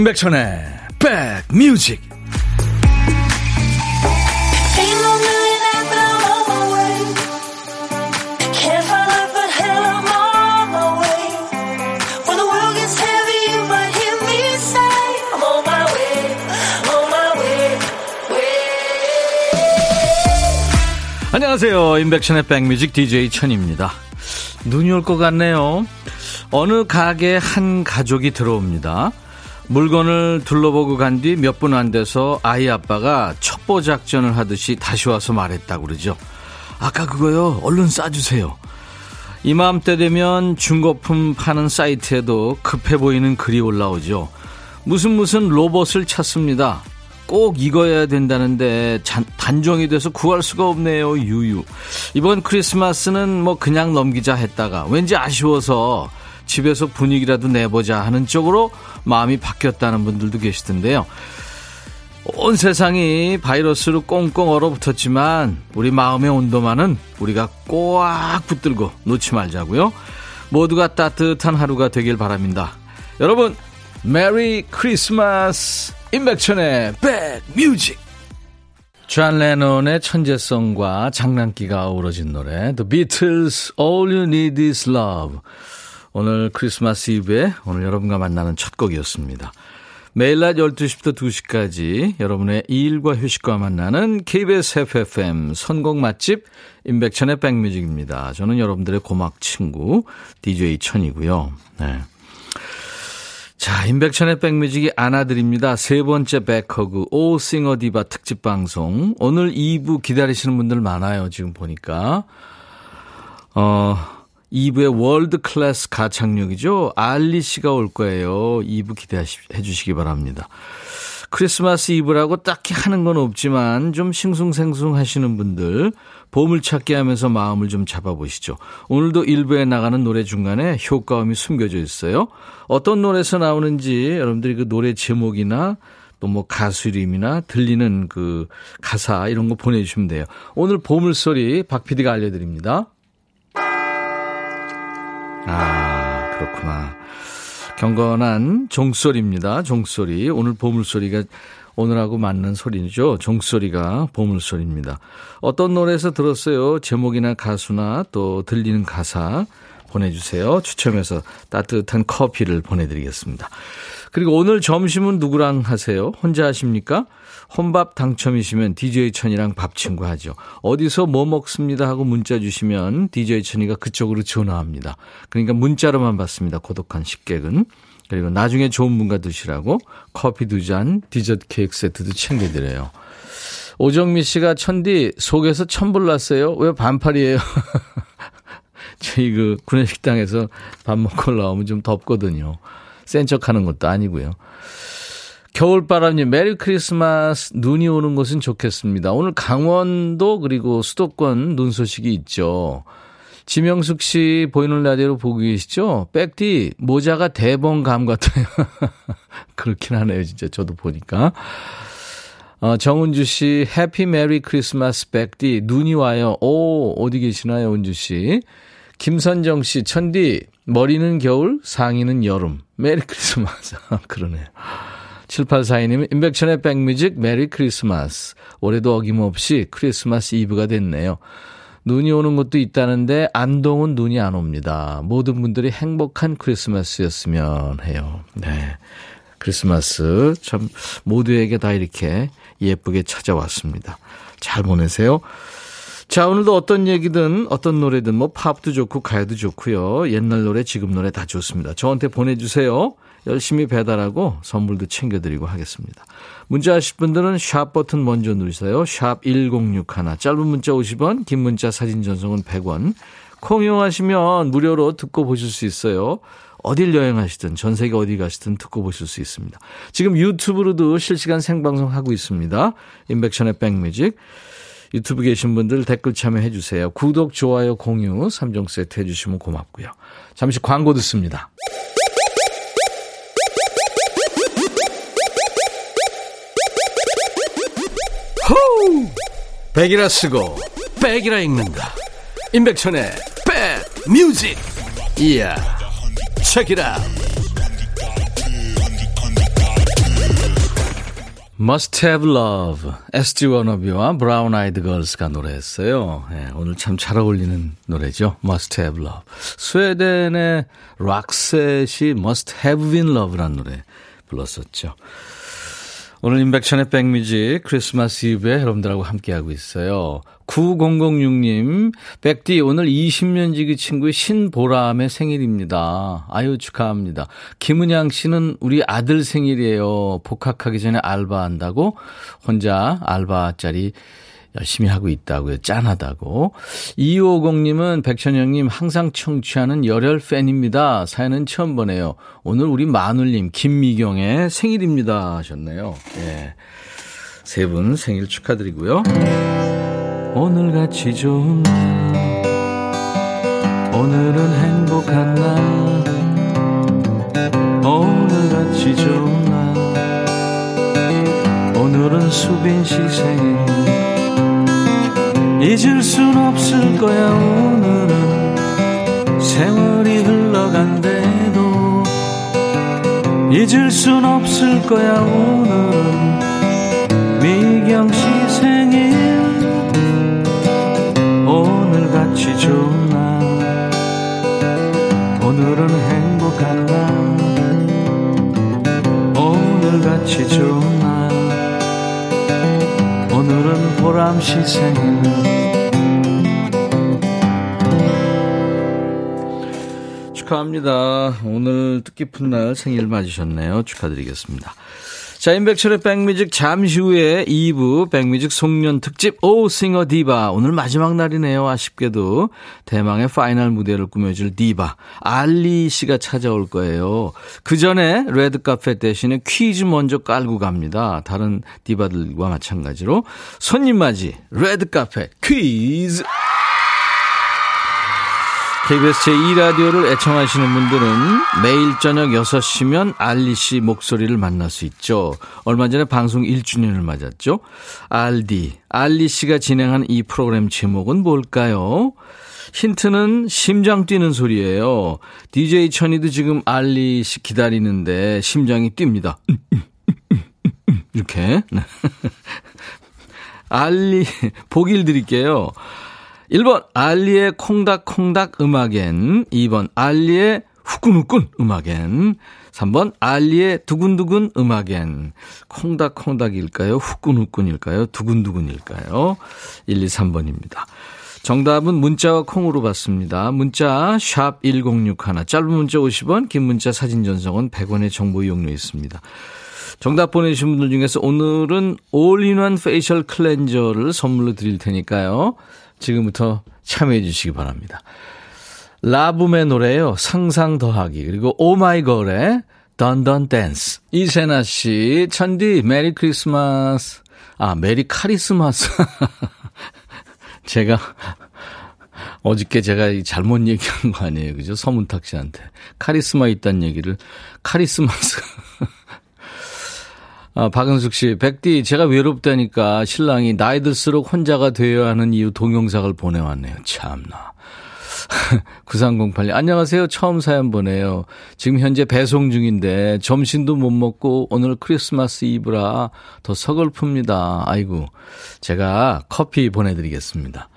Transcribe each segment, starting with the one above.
임백천의 백뮤직. 안녕하세요. 임백천의 백뮤직 DJ 천입니다. 눈이 올 것 같네요. 어느 가게 한 가족이 들어옵니다 물건을 둘러보고 간 뒤 몇 분 안 돼서 아이 아빠가 첩보 작전을 하듯이 다시 와서 말했다고 그러죠. 아까 그거요. 얼른 싸주세요. 이맘때 되면 중고품 파는 사이트에도 급해 보이는 글이 올라오죠. 무슨 무슨 로봇을 찾습니다. 꼭 익어야 된다는데 단종이 돼서 구할 수가 없네요. 유유. 이번 크리스마스는 뭐 그냥 넘기자 했다가 왠지 아쉬워서 집에서 분위기라도 내보자 하는 쪽으로 마음이 바뀌었다는 분들도 계시던데요. 온 세상이 바이러스로 꽁꽁 얼어붙었지만 우리 마음의 온도만은 우리가 꽉 붙들고 놓지 말자고요. 모두가 따뜻한 하루가 되길 바랍니다. 여러분, 메리 크리스마스! 임백천의 백뮤직! 존 레논의 천재성과 장난기가 어우러진 노래 The Beatles All You Need Is Love 오늘 크리스마스 이브에 오늘 여러분과 만나는 첫 곡이었습니다. 매일 낮 12시부터 2시까지 여러분의 일과 휴식과 만나는 KBS FFM 선곡 맛집 임백천의 백뮤직입니다. 저는 여러분들의 고막 친구 DJ 천이고요. 네. 자, 임백천의 백뮤직이 안아드립니다. 세 번째 back hug 오 singer 디바 특집 방송. 오늘 2부 기다리시는 분들 많아요. 지금 보니까. 어, 2부의 world class 가창력이죠. 알리 씨가 올 거예요. 2부 기대해 주시기 바랍니다. 크리스마스 이브라고 딱히 하는 건 없지만 좀 싱숭생숭 하시는 분들 보물찾기 하면서 마음을 좀 잡아보시죠. 오늘도 1부에 나가는 노래 중간에 효과음이 숨겨져 있어요. 어떤 노래에서 나오는지 여러분들이 그 노래 제목이나 또 뭐 가수 이름이나 들리는 그 가사 이런 거 보내주시면 돼요. 오늘 보물소리 박 PD가 알려드립니다. 아, 그렇구나. 경건한 종소리입니다. 종소리. 오늘 보물소리가 오늘하고 맞는 소리죠. 종소리가 보물소리입니다. 어떤 노래에서 들었어요? 제목이나 가수나 또 들리는 가사 보내주세요. 추첨해서 따뜻한 커피를 보내드리겠습니다. 그리고 오늘 점심은 누구랑 하세요? 혼자 하십니까? 혼밥 당첨이시면 DJ 천이랑 밥 친구 하죠. 어디서 뭐 먹습니다 하고 문자 주시면 DJ 천이가 그쪽으로 전화합니다. 그러니까 문자로만 받습니다. 고독한 식객은. 그리고 나중에 좋은 분과 드시라고 커피 두 잔, 디저트 케이크 세트도 챙겨드려요. 오정미 씨가 천디 속에서 천불 났어요. 왜 반팔이에요? 저희 그 구내식당에서 밥 먹고 나오면 좀 덥거든요. 센 척하는 것도 아니고요. 겨울바람님, 메리 크리스마스 눈이 오는 곳은 좋겠습니다. 오늘 강원도 그리고 수도권 눈 소식이 있죠. 지명숙 씨 보이는 라디오로 보고 계시죠? 백디 모자가 대봉감 같아요. 그렇긴 하네요, 진짜 저도 보니까. 어, 정은주 씨, Happy Merry Christmas 백디 눈이 와요. 오, 어디 계시나요, 은주 씨? 김선정 씨, 천디 머리는 겨울, 상의는 여름. Merry Christmas. 그러네요. 7842님, 임백천의 백뮤직 Merry Christmas. 올해도 어김없이 크리스마스 이브가 됐네요. 눈이 오는 곳도 있다는데 안동은 눈이 안 옵니다. 모든 분들이 행복한 크리스마스였으면 해요. 네. 크리스마스 참 모두에게 다 이렇게 예쁘게 찾아왔습니다. 잘 보내세요. 자, 오늘도 어떤 얘기든 어떤 노래든 뭐 팝도 좋고 가요도 좋고요. 옛날 노래, 지금 노래 다 좋습니다. 저한테 보내주세요. 열심히 배달하고 선물도 챙겨드리고 하겠습니다. 문자 하실 분들은 샵 버튼 먼저 누르세요. 샵 1061. 짧은 문자 50원, 긴 문자 사진 전송은 100원. 콩 이용하시면 무료로 듣고 보실 수 있어요. 어딜 여행하시든 전 세계 어디 가시든 듣고 보실 수 있습니다. 지금 유튜브로도 실시간 생방송 하고 있습니다. 인백션의 백뮤직. 유튜브 계신 분들 댓글 참여해 주세요. 구독, 좋아요, 공유 3종 세트 해 주시면 고맙고요. 잠시 광고 듣습니다. 호우! 백이라 쓰고 백이라 읽는다. 임백천의 백 뮤직. 이야. 책이라. Must Have Love, SG 워너비와 브라운 아이드 걸스가 노래했어요. 네, 오늘 참 잘 어울리는 노래죠. Must Have Love. 스웨덴의 락셋이 Must Have Been Love라는 노래 불렀었죠. 오늘 임백천의 백뮤직 크리스마스 이브에 여러분들하고 함께하고 있어요. 9006님, 백디 오늘 20년 지기 친구의 신보람의 생일입니다. 아유 축하합니다. 김은양 씨는 우리 아들 생일이에요. 복학하기 전에 알바한다고 혼자 알바 자리 열심히 하고 있다고요. 짠하다고. 2550님은 백천영님 항상 청취하는 열혈 팬입니다. 사연은 처음 보네요. 오늘 우리 마눌님 김미경의 생일입니다 하셨네요. 예. 세분 생일 축하드리고요. 오늘같이 좋은 날. 오늘은 행복한 날. 오늘같이 좋은 날. 오늘은 수빈 씨 생일. 잊을 순 없을 거야 오늘은. 세월이 흘러간대도 잊을 순 없을 거야 오늘은. 미경 씨 오늘같이 좋은 날 오늘은 행복한 날 오늘같이 좋은 날 오늘은 보람씨 생일 축하합니다. 오늘 뜻깊은 날 생일 맞으셨네요. 축하드리겠습니다. 자, 임백천의 백뮤직 잠시 후에 2부 백뮤직 송년 특집 오 싱어 디바. 오늘 마지막 날이네요. 아쉽게도 대망의 final 무대를 꾸며줄 디바 알리 씨가 찾아올 거예요. 그 전에 레드 카펫 대신에 퀴즈 먼저 깔고 갑니다. 다른 디바들과 마찬가지로 손님 맞이 레드 카펫 퀴즈. KBS 제2라디오를 애청하시는 분들은 매일 저녁 6시면 알리 씨 목소리를 만날 수 있죠. 얼마 전에 방송 1주년을 맞았죠. 알디, 알리 씨가 진행한 이 프로그램 제목은 뭘까요? 힌트는 심장 뛰는 소리예요. DJ 천이도 지금 알리 씨 기다리는데 심장이 뜁니다. 이렇게. 알리, 보기를 드릴게요. 1번 알리의 콩닥콩닥 음악엔 2번 알리의 후끈후끈 음악엔 3번 알리의 두근두근 음악엔 콩닥콩닥일까요? 후끈후끈일까요? 두근두근일까요? 1, 2, 3번입니다. 정답은 문자와 콩으로 받습니다. 문자 1061, 짧은 문자 50원, 긴 문자 사진 전송은 100원의 정보 이용료 있습니다. 정답 보내주신 분들 중에서 오늘은 all-in-one facial cleanser를 선물로 드릴 테니까요. 지금부터 참여해 주시기 바랍니다. 라붐의 노래요. 상상 더하기. 그리고 오마이걸의 Dun Dun Dance. 이세나 씨, 천디, Merry Christmas. 아, Merry 카리스마스. 제가, 어저께 제가 잘못 얘기한 거 아니에요. 그죠? 서문탁 씨한테. 카리스마 있다는 얘기를 카리스마스. 아, 박은숙 씨, 백디, 제가 외롭다니까 신랑이 나이 들수록 혼자가 되어야 하는 이유 동영상을 보내왔네요. 참나. 9308님, 안녕하세요. 처음 사연 보내요. 지금 현재 배송 중인데 점심도 못 먹고 오늘 크리스마스 이브라 더 서글픕니다. 아이고, 제가 커피 보내드리겠습니다.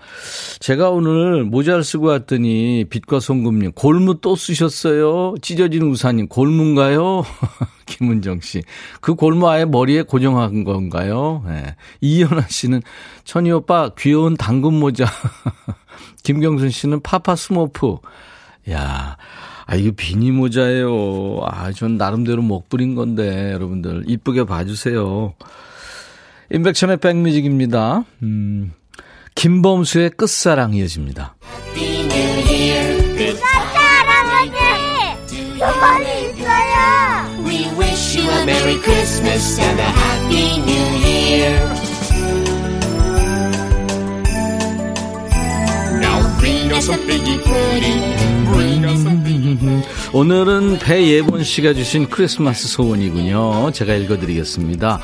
제가 오늘 모자를 쓰고 왔더니 빛과 소금님, 골무 또 쓰셨어요? 찢어진 우산님, 골무인가요? 김은정 씨. 그 골무 아예 머리에 고정한 건가요? 네. 이현아 씨는 천디 오빠 귀여운 당근 모자. 김경순 씨는 파파 스머프. 야, 아, 이거 비니 모자예요. 아, 전 나름대로 멋 부린 건데, 여러분들. 이쁘게 봐주세요. 인백천의 백뮤직입니다. 음, 김범수의 끝사랑 이어집니다. 소원이 있어요. We wish you a Merry Christmas and a Happy New Year. Bring us a piggy pudding. Bring us a piggy pudding. 오늘은 배예본 씨가 주신 크리스마스 소원이군요. 제가 읽어드리겠습니다.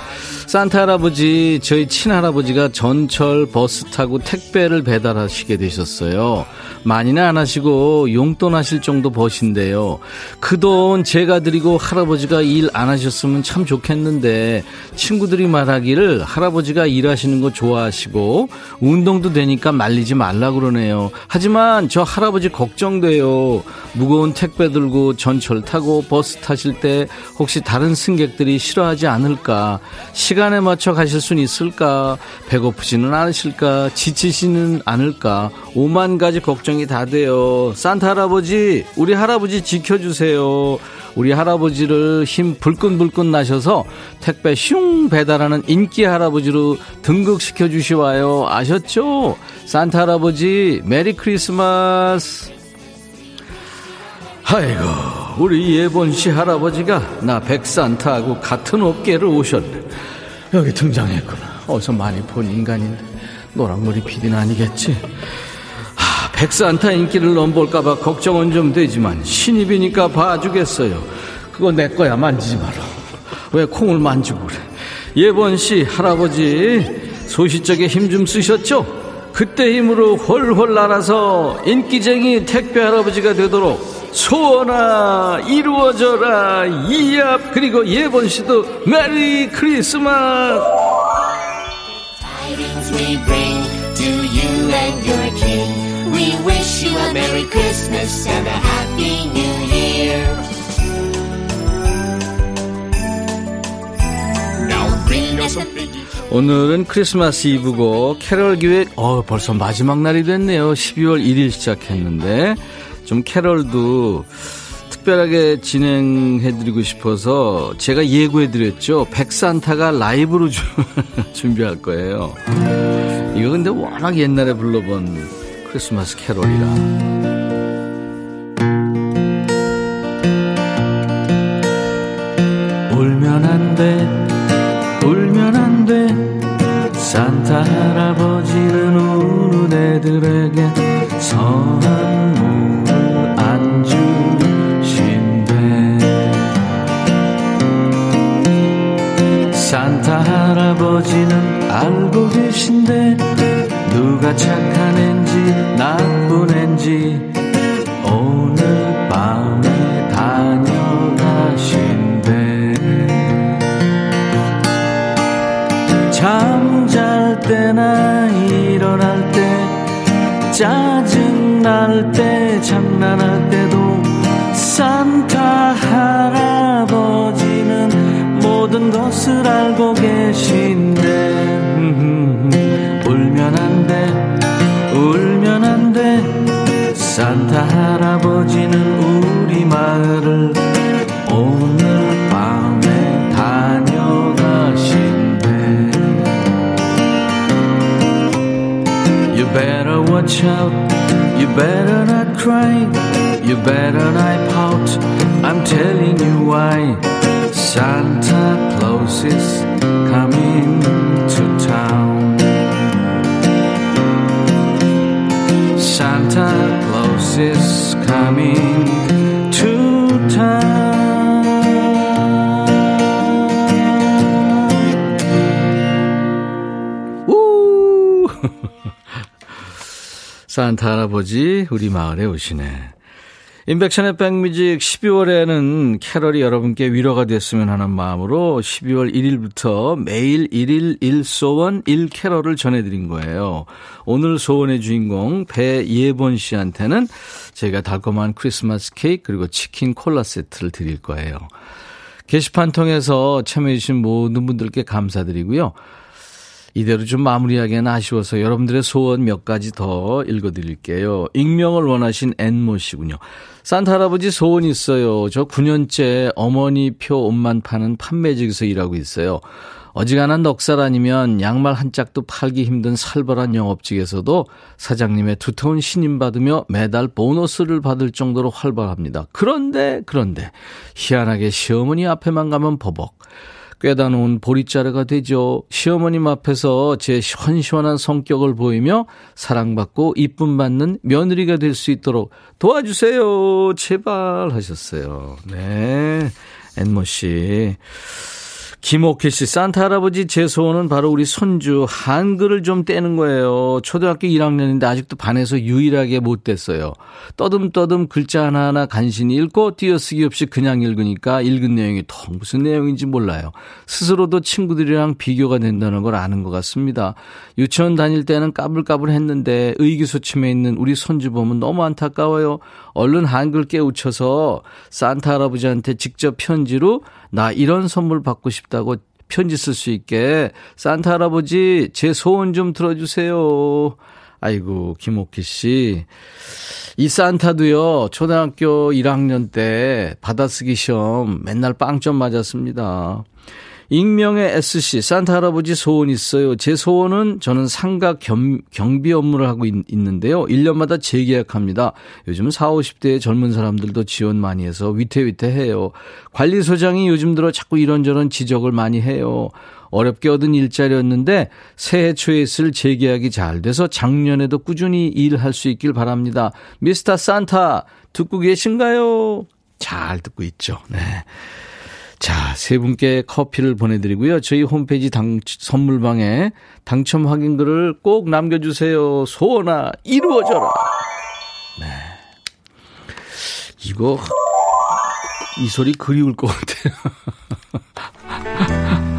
산타 할아버지, 저희 친할아버지가 전철 버스 타고 택배를 배달하시게 되셨어요. 많이는 안 하시고 용돈 하실 정도 버신데요. 그 돈 제가 드리고 할아버지가 일 안 하셨으면 참 좋겠는데 친구들이 말하기를 할아버지가 일하시는 거 좋아하시고 운동도 되니까 말리지 말라 그러네요. 하지만 저 할아버지 걱정돼요. 무거운 택배 들고 전철 타고 버스 타실 때 혹시 다른 승객들이 싫어하지 않을까? 시간에 맞춰 가실 수는 있을까? 배고프지는 않으실까? 지치지는 않을까? 오만 가지 걱정이 다 돼요. 산타 할아버지, 우리 할아버지 지켜주세요. 우리 할아버지를 힘 불끈불끈 나셔서 택배 슝 배달하는 인기 할아버지로 등극시켜 주시와요. 아셨죠? 산타 할아버지, 메리 크리스마스! 아이고, 우리 예본 씨 할아버지가 나 백산타하고 같은 업계로 오셨네. 여기 등장했구나. 어서 많이 본 인간인데 노랑머리 PD는 아니겠지? 아, 백산타 인기를 넘볼까봐 걱정은 좀 되지만 신입이니까 봐주겠어요. 그거 내 거야 만지지 마라. 왜 콩을 만지고 그래? 예본 씨 할아버지 소시적에 힘 좀 쓰셨죠? 그때 힘으로 훨훨 날아서 인기쟁이 택배 할아버지가 되도록 소원아 이루어져라 이얍 그리고 예본 씨도 Merry Christmas tidings we bring to you and your king. We wish you a Merry Christmas and a Happy New Year. Now bring us a figgy. 오늘은 크리스마스 이브고 캐럴 기획 어 벌써 마지막 날이 됐네요 12월 1일 시작했는데 좀 캐럴도 특별하게 진행해드리고 싶어서 제가 예고해드렸죠. 백산타가 라이브로 주- 준비할 거예요. 이거 근데 워낙 옛날에 불러본 크리스마스 캐럴이라 계신데 음, 울면 안돼 울면 안돼 산타 할아버지는 우리 마을을 오늘 밤에 다녀가신대 You better watch out. You better not cry. You better not pout. I'm telling you why. Santa Claus is coming to town. Santa Claus is coming to town. 우! 산타 할아버지 우리 마을에 오시네. 인백션의 백뮤직 12월에는 캐럴이 여러분께 위로가 됐으면 하는 마음으로 12월 1일부터 매일 1일 1소원 1캐럴을 전해드린 거예요. 오늘 소원의 주인공 배예본 씨한테는 저희가 달콤한 크리스마스 케이크 그리고 치킨 콜라 세트를 드릴 거예요. 게시판 통해서 참여해주신 모든 분들께 감사드리고요. 이대로 좀 마무리하기엔 아쉬워서 여러분들의 소원 몇 가지 더 읽어드릴게요. 익명을 원하신 앤모 씨군요. 산타 할아버지 소원 있어요. 저 9년째 어머니 표 옷만 파는 판매직에서 일하고 있어요. 어지간한 넉살 아니면 양말 한 짝도 팔기 힘든 살벌한 영업직에서도 사장님의 두터운 신임 받으며 매달 보너스를 받을 정도로 활발합니다. 그런데 그런데 희한하게 시어머니 앞에만 가면 버벅. 꿰다 놓은 보리자루가 되죠. 시어머님 앞에서 제 시원시원한 성격을 보이며 사랑받고 이쁨 받는 며느리가 될 수 있도록 도와주세요. 제발 하셨어요. 네. 앤모 씨. 김옥희 씨, 산타 할아버지 제 소원은 바로 우리 손주 한글을 좀 떼는 거예요. 초등학교 1학년인데 아직도 반에서 유일하게 못 뗐어요. 떠듬떠듬 글자 하나하나 간신히 읽고 띄어쓰기 없이 그냥 읽으니까 읽은 내용이 더 무슨 내용인지 몰라요. 스스로도 친구들이랑 비교가 된다는 걸 아는 것 같습니다. 유치원 다닐 때는 까불까불 했는데 의기소침해 있는 우리 손주 보면 너무 안타까워요. 얼른 한글 깨우쳐서 산타 할아버지한테 직접 편지로 나 이런 선물 받고 싶다고 편지 쓸 수 있게 산타 할아버지 제 소원 좀 들어주세요. 아이고 김옥희 씨. 이 산타도요 초등학교 1학년 때 받아쓰기 시험 맨날 빵점 맞았습니다. 익명의 SC, 산타 할아버지 소원 있어요. 제 소원은 저는 상가 겸, 경비 업무를 하고 있, 는데요 1년마다 재계약합니다. 요즘 40, 50대의 젊은 사람들도 지원 많이 해서 위태위태해요. 관리소장이 요즘 들어 자꾸 이런저런 지적을 많이 해요. 어렵게 얻은 일자리였는데 새해 초에 있을 재계약이 잘 돼서 작년에도 꾸준히 일할 수 있길 바랍니다. 미스터 산타, 듣고 계신가요? 잘 듣고 있죠. 네. 자, 세 분께 커피를 보내드리고요. 저희 홈페이지 당, 선물방에 당첨 확인글을 꼭 남겨주세요. 소원아, 이루어져라. 네. 이거, 이 소리 그리울 것 같아요.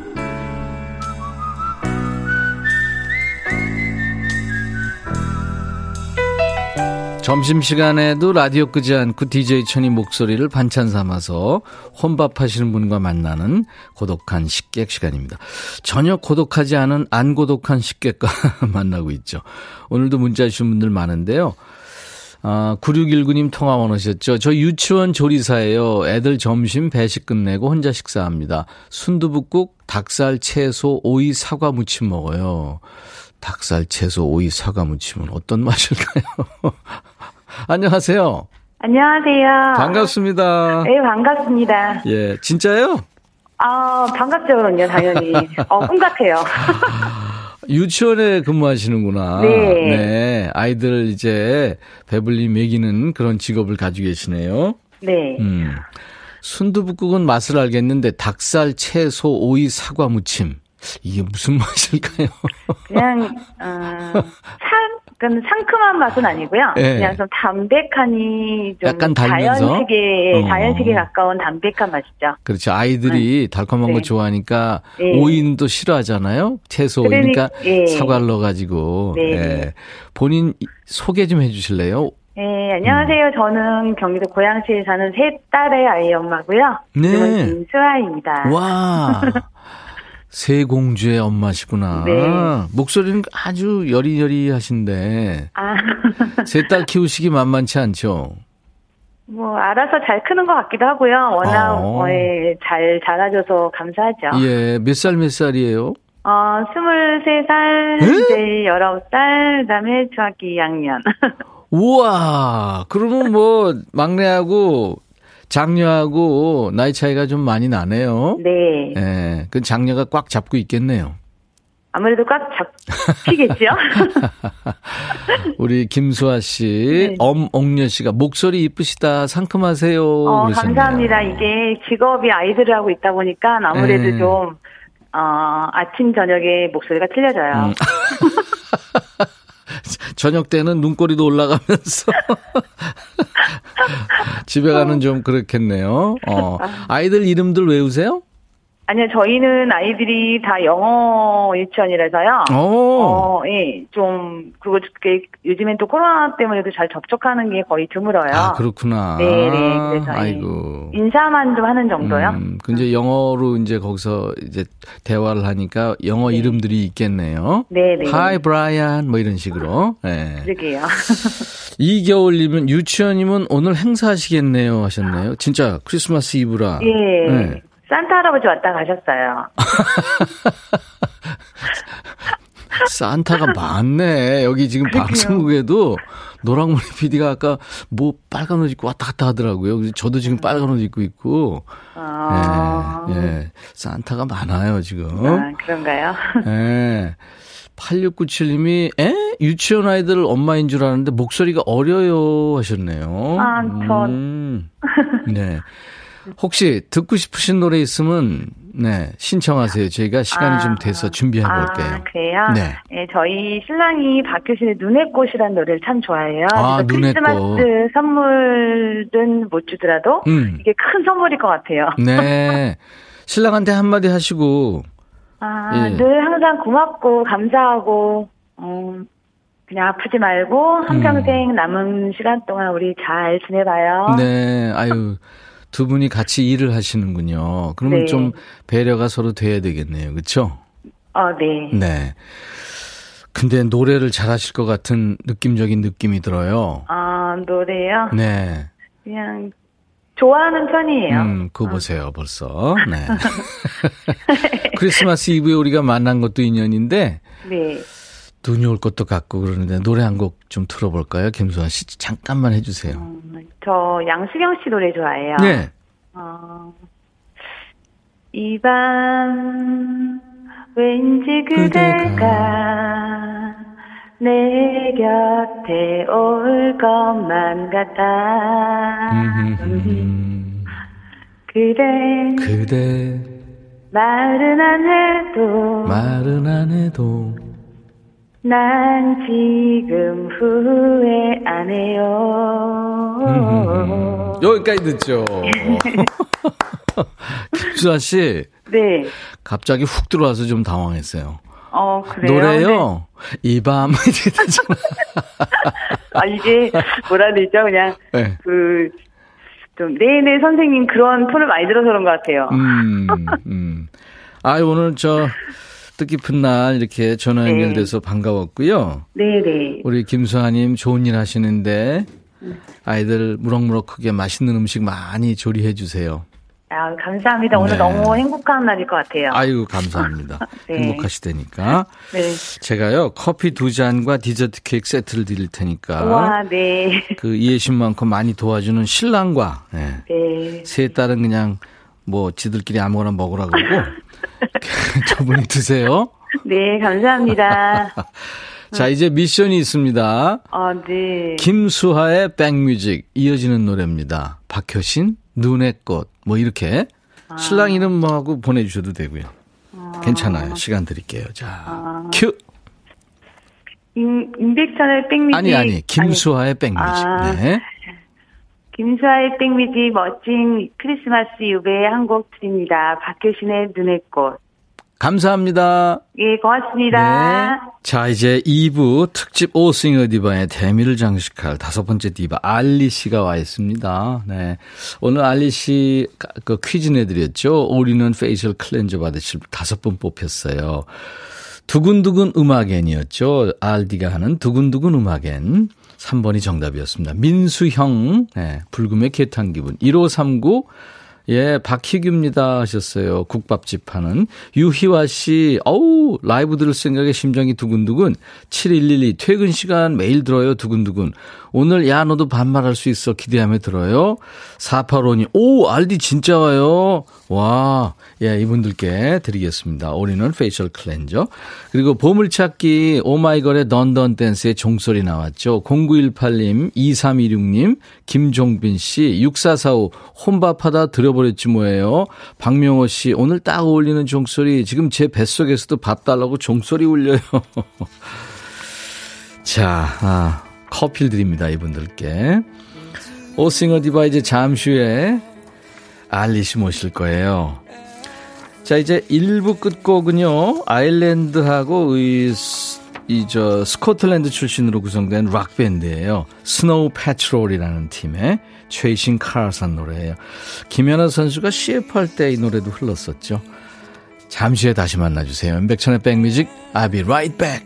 점심시간에도 라디오 끄지 않고 DJ 천이 목소리를 반찬 삼아서 혼밥 하시는 분과 만나는 고독한 식객 시간입니다. 전혀 고독하지 않은 안 고독한 식객과 만나고 있죠. 오늘도 문자 주신 분들 많은데요. 아, 9619님 통화 원하셨죠. 저 유치원 조리사예요. 애들 점심 배식 끝내고 혼자 식사합니다. 순두부국, 닭살, 채소, 오이, 사과 무침 먹어요. 닭살, 채소, 오이, 사과 무침은 어떤 맛일까요? 안녕하세요. 안녕하세요. 반갑습니다. 네, 반갑습니다. 예, 진짜요? 아, 반갑죠, 그럼요, 당연히. 어, 꿈 같아요. 유치원에 근무하시는구나. 네. 네. 아이들 이제 배불리 먹이는 그런 직업을 가지고 계시네요. 네. 음. 순두부국은 맛을 알겠는데 닭살, 채소, 오이, 사과 무침. 이게 무슨 맛일까요? 그냥, 어, 참, 그건 상큼한 맛은 아니고요. 네. 그냥 좀 담백하니, 좀 약간 달면서? 자연식에, 어. 자연식에 가까운 담백한 맛이죠. 그렇죠. 아이들이 달콤한 거 네. 좋아하니까 네. 오이는 또 싫어하잖아요. 채소 오이니까 그러니- 예. 사과를 넣어가지고. 네. 예. 본인 소개 좀 해주실래요? 네, 안녕하세요. 저는 경기도 고양시에 사는 세 딸의 아이 엄마고요. 네. 김수아입니다. 와. 세 공주의 엄마시구나. 네. 목소리는 아주 여리여리하신데 아, 세 딸 키우시기 만만치 않죠. 뭐, 알아서 잘 크는 것 같기도 하고요. 워낙, 어. 어, 예, 잘 자라줘서 감사하죠. 예, 몇 살 몇 살이에요? 어, 23살, 에? 이제 19살, 그 다음에 중학교 2학년. 우와, 그러면 뭐 막내하고 장녀하고 나이 차이가 좀 많이 나네요. 네. 예, 그 장녀가 꽉 잡고 있겠네요. 아무래도 꽉 잡히겠죠? 우리 김수아 씨, 네. 엄옥녀 씨가 목소리 이쁘시다, 상큼하세요. 어, 그러셨네요. 감사합니다. 이게 직업이 아이들을 하고 있다 보니까 아무래도 네. 좀, 어, 아침, 저녁에 목소리가 틀려져요. 음. 저녁 때는 눈꼬리도 올라가면서 집에 가는 좀 그렇겠네요. 어, 아이들 이름들 외우세요? 아니요, 저희는 아이들이 다 영어 유치원이라서요. 오. 어, 예, 좀, 그리고 요즘엔 또 코로나 때문에도 잘 접촉하는 게 거의 드물어요. 아, 그렇구나. 네, 네. 그래서 예. 아이고. 인사만 좀 하는 정도요. 음, 그 이제 영어로 이제 거기서 이제 대화를 하니까 영어 이름들이 있겠네요. 네, 네. Hi, Brian. 뭐 이런 식으로. 예. 그러게요. 이겨울님은 유치원이면 오늘 행사하시겠네요 하셨네요. 진짜 크리스마스 이브라. 예. 네. 산타 할아버지 왔다 가셨어요. 산타가 많네. 여기 지금 방송국에도 노랑머리 PD가 아까 뭐 빨간 옷 입고 왔다 갔다 하더라고요. 저도 지금 빨간 옷 입고 있고. 아, 예, 예. 산타가 많아요, 지금. 아, 그런가요? 예. 8697님이, 에? 유치원 아이들 엄마인 줄 아는데 목소리가 어려요 하셨네요. 아, 저- 음, 네. 혹시 듣고 싶으신 노래 있으면, 네, 신청하세요. 저희가 시간이 아, 좀 돼서 준비해 볼게요. 아, 그래요? 네. 예, 저희 신랑이 박효신의 눈의 꽃이라는 노래를 참 좋아해요. 아, 눈의 크리스마스 꽃. 선물은 못 주더라도 음. 이게 큰 선물일 것 같아요. 네. 신랑한테 한마디 하시고, 아, 예. 늘 항상 고맙고 감사하고 음, 그냥 아프지 말고 한평생 남은 시간 동안 우리 잘 지내봐요. 음. 네, 아유, 두 분이 같이 일을 하시는군요. 그러면 네. 좀 배려가 서로 돼야 되겠네요. 그쵸? 어, 네. 네. 근데 노래를 잘하실 것 같은 느낌적인 느낌이 들어요. 아, 노래요? 네. 그냥 좋아하는 편이에요. 음, 그거 보세요, 벌써. 네. 크리스마스 이브에 우리가 만난 것도 인연인데, 네. 눈이 올 것도 같고 그러는데, 노래 한 곡좀 들어볼까요? 김수환 씨, 잠깐만 해주세요. 음, 저 양수경 씨 노래 좋아해요. 네. 어, 이밤 왠지 그대가 내 곁에 올 것만 같아 음, 그대 그대, 말은 안 해도 말은 안 해도, 난 지금 후회 안 해요 여기까지 듣죠. 김수환 씨, 네. 갑자기 훅 들어와서 좀 당황했어요. 어, 그래요? 노래요? 이 밤, 이렇게 되잖아. 아, 이게, 뭐라 그러죠? 그냥, 네. 그, 좀, 네네 선생님 그런 톤을 많이 들어서 그런 것 같아요. 음, 음. 아, 오늘 저, 뜻깊은 날 이렇게 전화 네. 연결돼서 반가웠고요. 네 네. 우리 김수아님 좋은 일 하시는데, 아이들 무럭무럭 크게 맛있는 음식 많이 조리해 주세요. 아, 감사합니다. 오늘 네. 너무 행복한 날일 것 같아요. 아이고, 감사합니다. 네. 행복하시다니까. 네. 제가요, 커피 두 잔과 디저트 케이크 세트를 드릴 테니까. 우와, 네. 그 이해심 많고 많이 도와주는 신랑과, 예. 네. 세 딸은 그냥 뭐 지들끼리 아무거나 먹으라 그러고 두 분이 드세요. 네, 감사합니다. 자 이제 미션이 있습니다. 아, 네. 김수하의 백뮤직 이어지는 노래입니다. 박효신 눈의 꽃 뭐 이렇게 신랑 이름 뭐하고 보내주셔도 되고요. 괜찮아요. 시간 드릴게요. 자 큐. 임, 임백천의 백미지. 아니 아니 김수하의 백뮤직. 아. 네. 김수아의 백미지 멋진 크리스마스 유배의 한곡 드립니다. 박효신의 눈의 꽃. 감사합니다. 예, 고맙습니다. 네. 자, 이제 2부 특집 오싱어 디바의 대미를 장식할 다섯 번째 디바 알리 씨가 와 있습니다. 네. 오늘 알리 씨 그 퀴즈 내드렸죠. all-in-one facial cleanser 받으실 다섯 분 뽑혔어요. 두근두근 음악엔이었죠. 알디가 하는 두근두근 음악엔. 3번이 정답이었습니다. 민수형, 네, 불금의 개탄 기분. 1539, 예, 박희규입니다 하셨어요. 국밥집 하는. 유희화 씨, 어우, 라이브 들을 생각에 심장이 두근두근. 7112, 퇴근 시간 매일 들어요, 두근두근. 오늘 야, 너도 반말할 수 있어. 기대하며 들어요. 485님, 오, 알디 진짜 와요. 와, 예, 이분들께 드리겠습니다. all-in-one facial cleanser. 그리고 보물찾기 오마이걸의 Dun Dun Dance의 종소리 나왔죠. 0918님, 2326님, 김종빈 씨, 6445 혼밥하다 들어버렸지 뭐예요. 박명호 씨, 오늘 딱 어울리는 종소리. 지금 제 뱃속에서도 밥 달라고 종소리 울려요. 자, 아, 커피를 드립니다. 이분들께. 오싱어 디바 이제 잠시 후에 알리시 모실 거예요. 자, 이제 1부 끝곡은요, 아일랜드하고 이, 이, 저, 스코틀랜드 출신으로 구성된 락밴드예요 스노우 패트롤이라는 팀의 Chasing Car라는 노래예요. 김연아 선수가 CF 할 때 이 노래도 흘렀었죠. 잠시 후에 다시 만나주세요. 백천의 백뮤직, I'll be right back.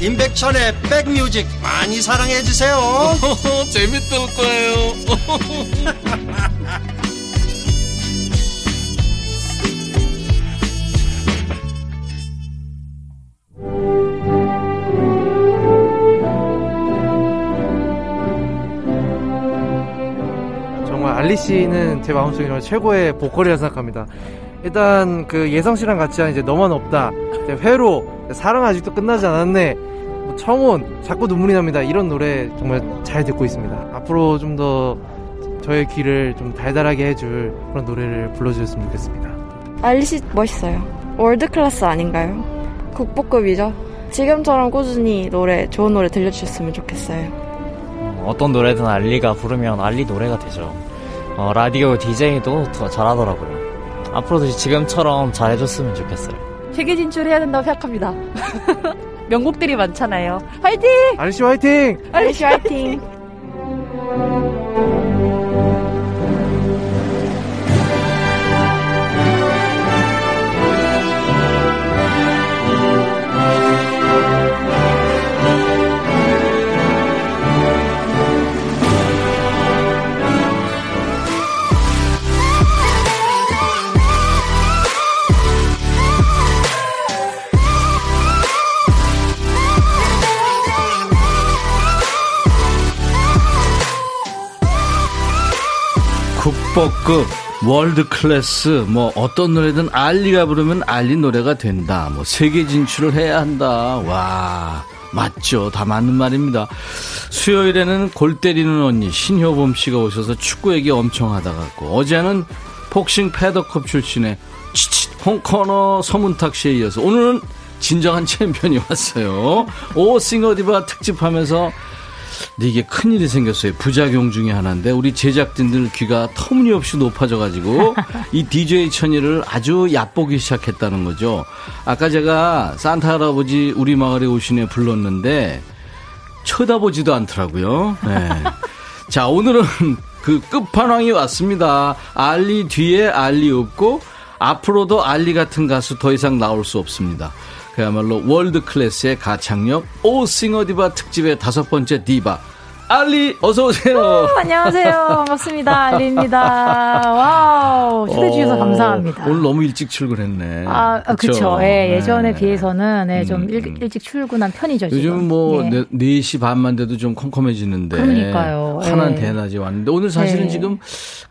임백천의 백뮤직 많이 사랑해 주세요 재밌을 거예요 정말 알리 씨는 제 마음속에 정말 최고의 보컬이라 생각합니다. 일단 그 예성 씨랑 같이 한 이제 너만 없다, 이제 회로, 사랑 아직도 끝나지 않았네, 뭐 청혼, 자꾸 눈물이 납니다. 이런 노래 정말 잘 듣고 있습니다. 앞으로 좀 더 저의 귀를 좀 달달하게 해줄 그런 노래를 불러주셨으면 좋겠습니다. 알리씨 멋있어요. world class 아닌가요? 국보급이죠. 지금처럼 꾸준히 노래, 좋은 노래 들려주셨으면 좋겠어요. 어떤 노래든 알리가 부르면 알리 노래가 되죠. 어, 라디오 DJ도 더 잘하더라고요. 앞으로도 지금처럼 잘해줬으면 좋겠어요. 세계 진출해야 된다고 생각합니다. 명곡들이 많잖아요. 화이팅! 알리 씨 화이팅! 알리씨 화이팅! 국보급, world class, 뭐 어떤 노래든 알리가 부르면 알리 노래가 된다. 뭐 세계 진출을 해야 한다. 와. 맞죠. 다 맞는 말입니다. 수요일에는 골 때리는 언니 신효범 씨가 오셔서 축구 얘기 엄청 하다 갔고 어제는 복싱 페더급 출신의 치치 홍코너 서문탁 씨에 이어서 오늘은 진정한 챔피언이 왔어요. 오 싱어디바 특집하면서 근데 이게 큰일이 생겼어요. 부작용 중에 하나인데 우리 제작진들 귀가 터무니없이 높아져가지고 이 DJ 천이를 아주 얕보기 시작했다는 거죠. 아까 제가 산타 할아버지 우리 마을에 오시네 불렀는데 쳐다보지도 않더라고요. 네. 자 오늘은 그 끝판왕이 왔습니다. 알리 뒤에 알리 없고 앞으로도 알리 같은 가수 더 이상 나올 수 없습니다. 그야말로 world class의 가창력 오 싱어 디바 특집의 다섯 번째 디바 알리 어서 오세요. 안녕하세요. 반갑습니다. 알리입니다. 와우. 초대해 주셔서 어, 감사합니다. 오늘 너무 일찍 출근했네. 아, 아, 그쵸. 그쵸? 예, 예전에 네. 비해서는 네, 좀 음, 일, 음. 일찍 출근한 편이죠. 요즘 뭐 예. 네, 4시 반만 돼도 좀 컴컴해지는데 그러니까요. 환한 예. 대낮이 왔는데 오늘 사실은 예. 지금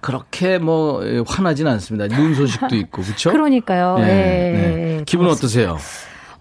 그렇게 뭐 예, 환하진 않습니다. 눈 소식도 있고 그렇죠? 그러니까요. 예, 네. 예, 기분 그렇습니다. 어떠세요?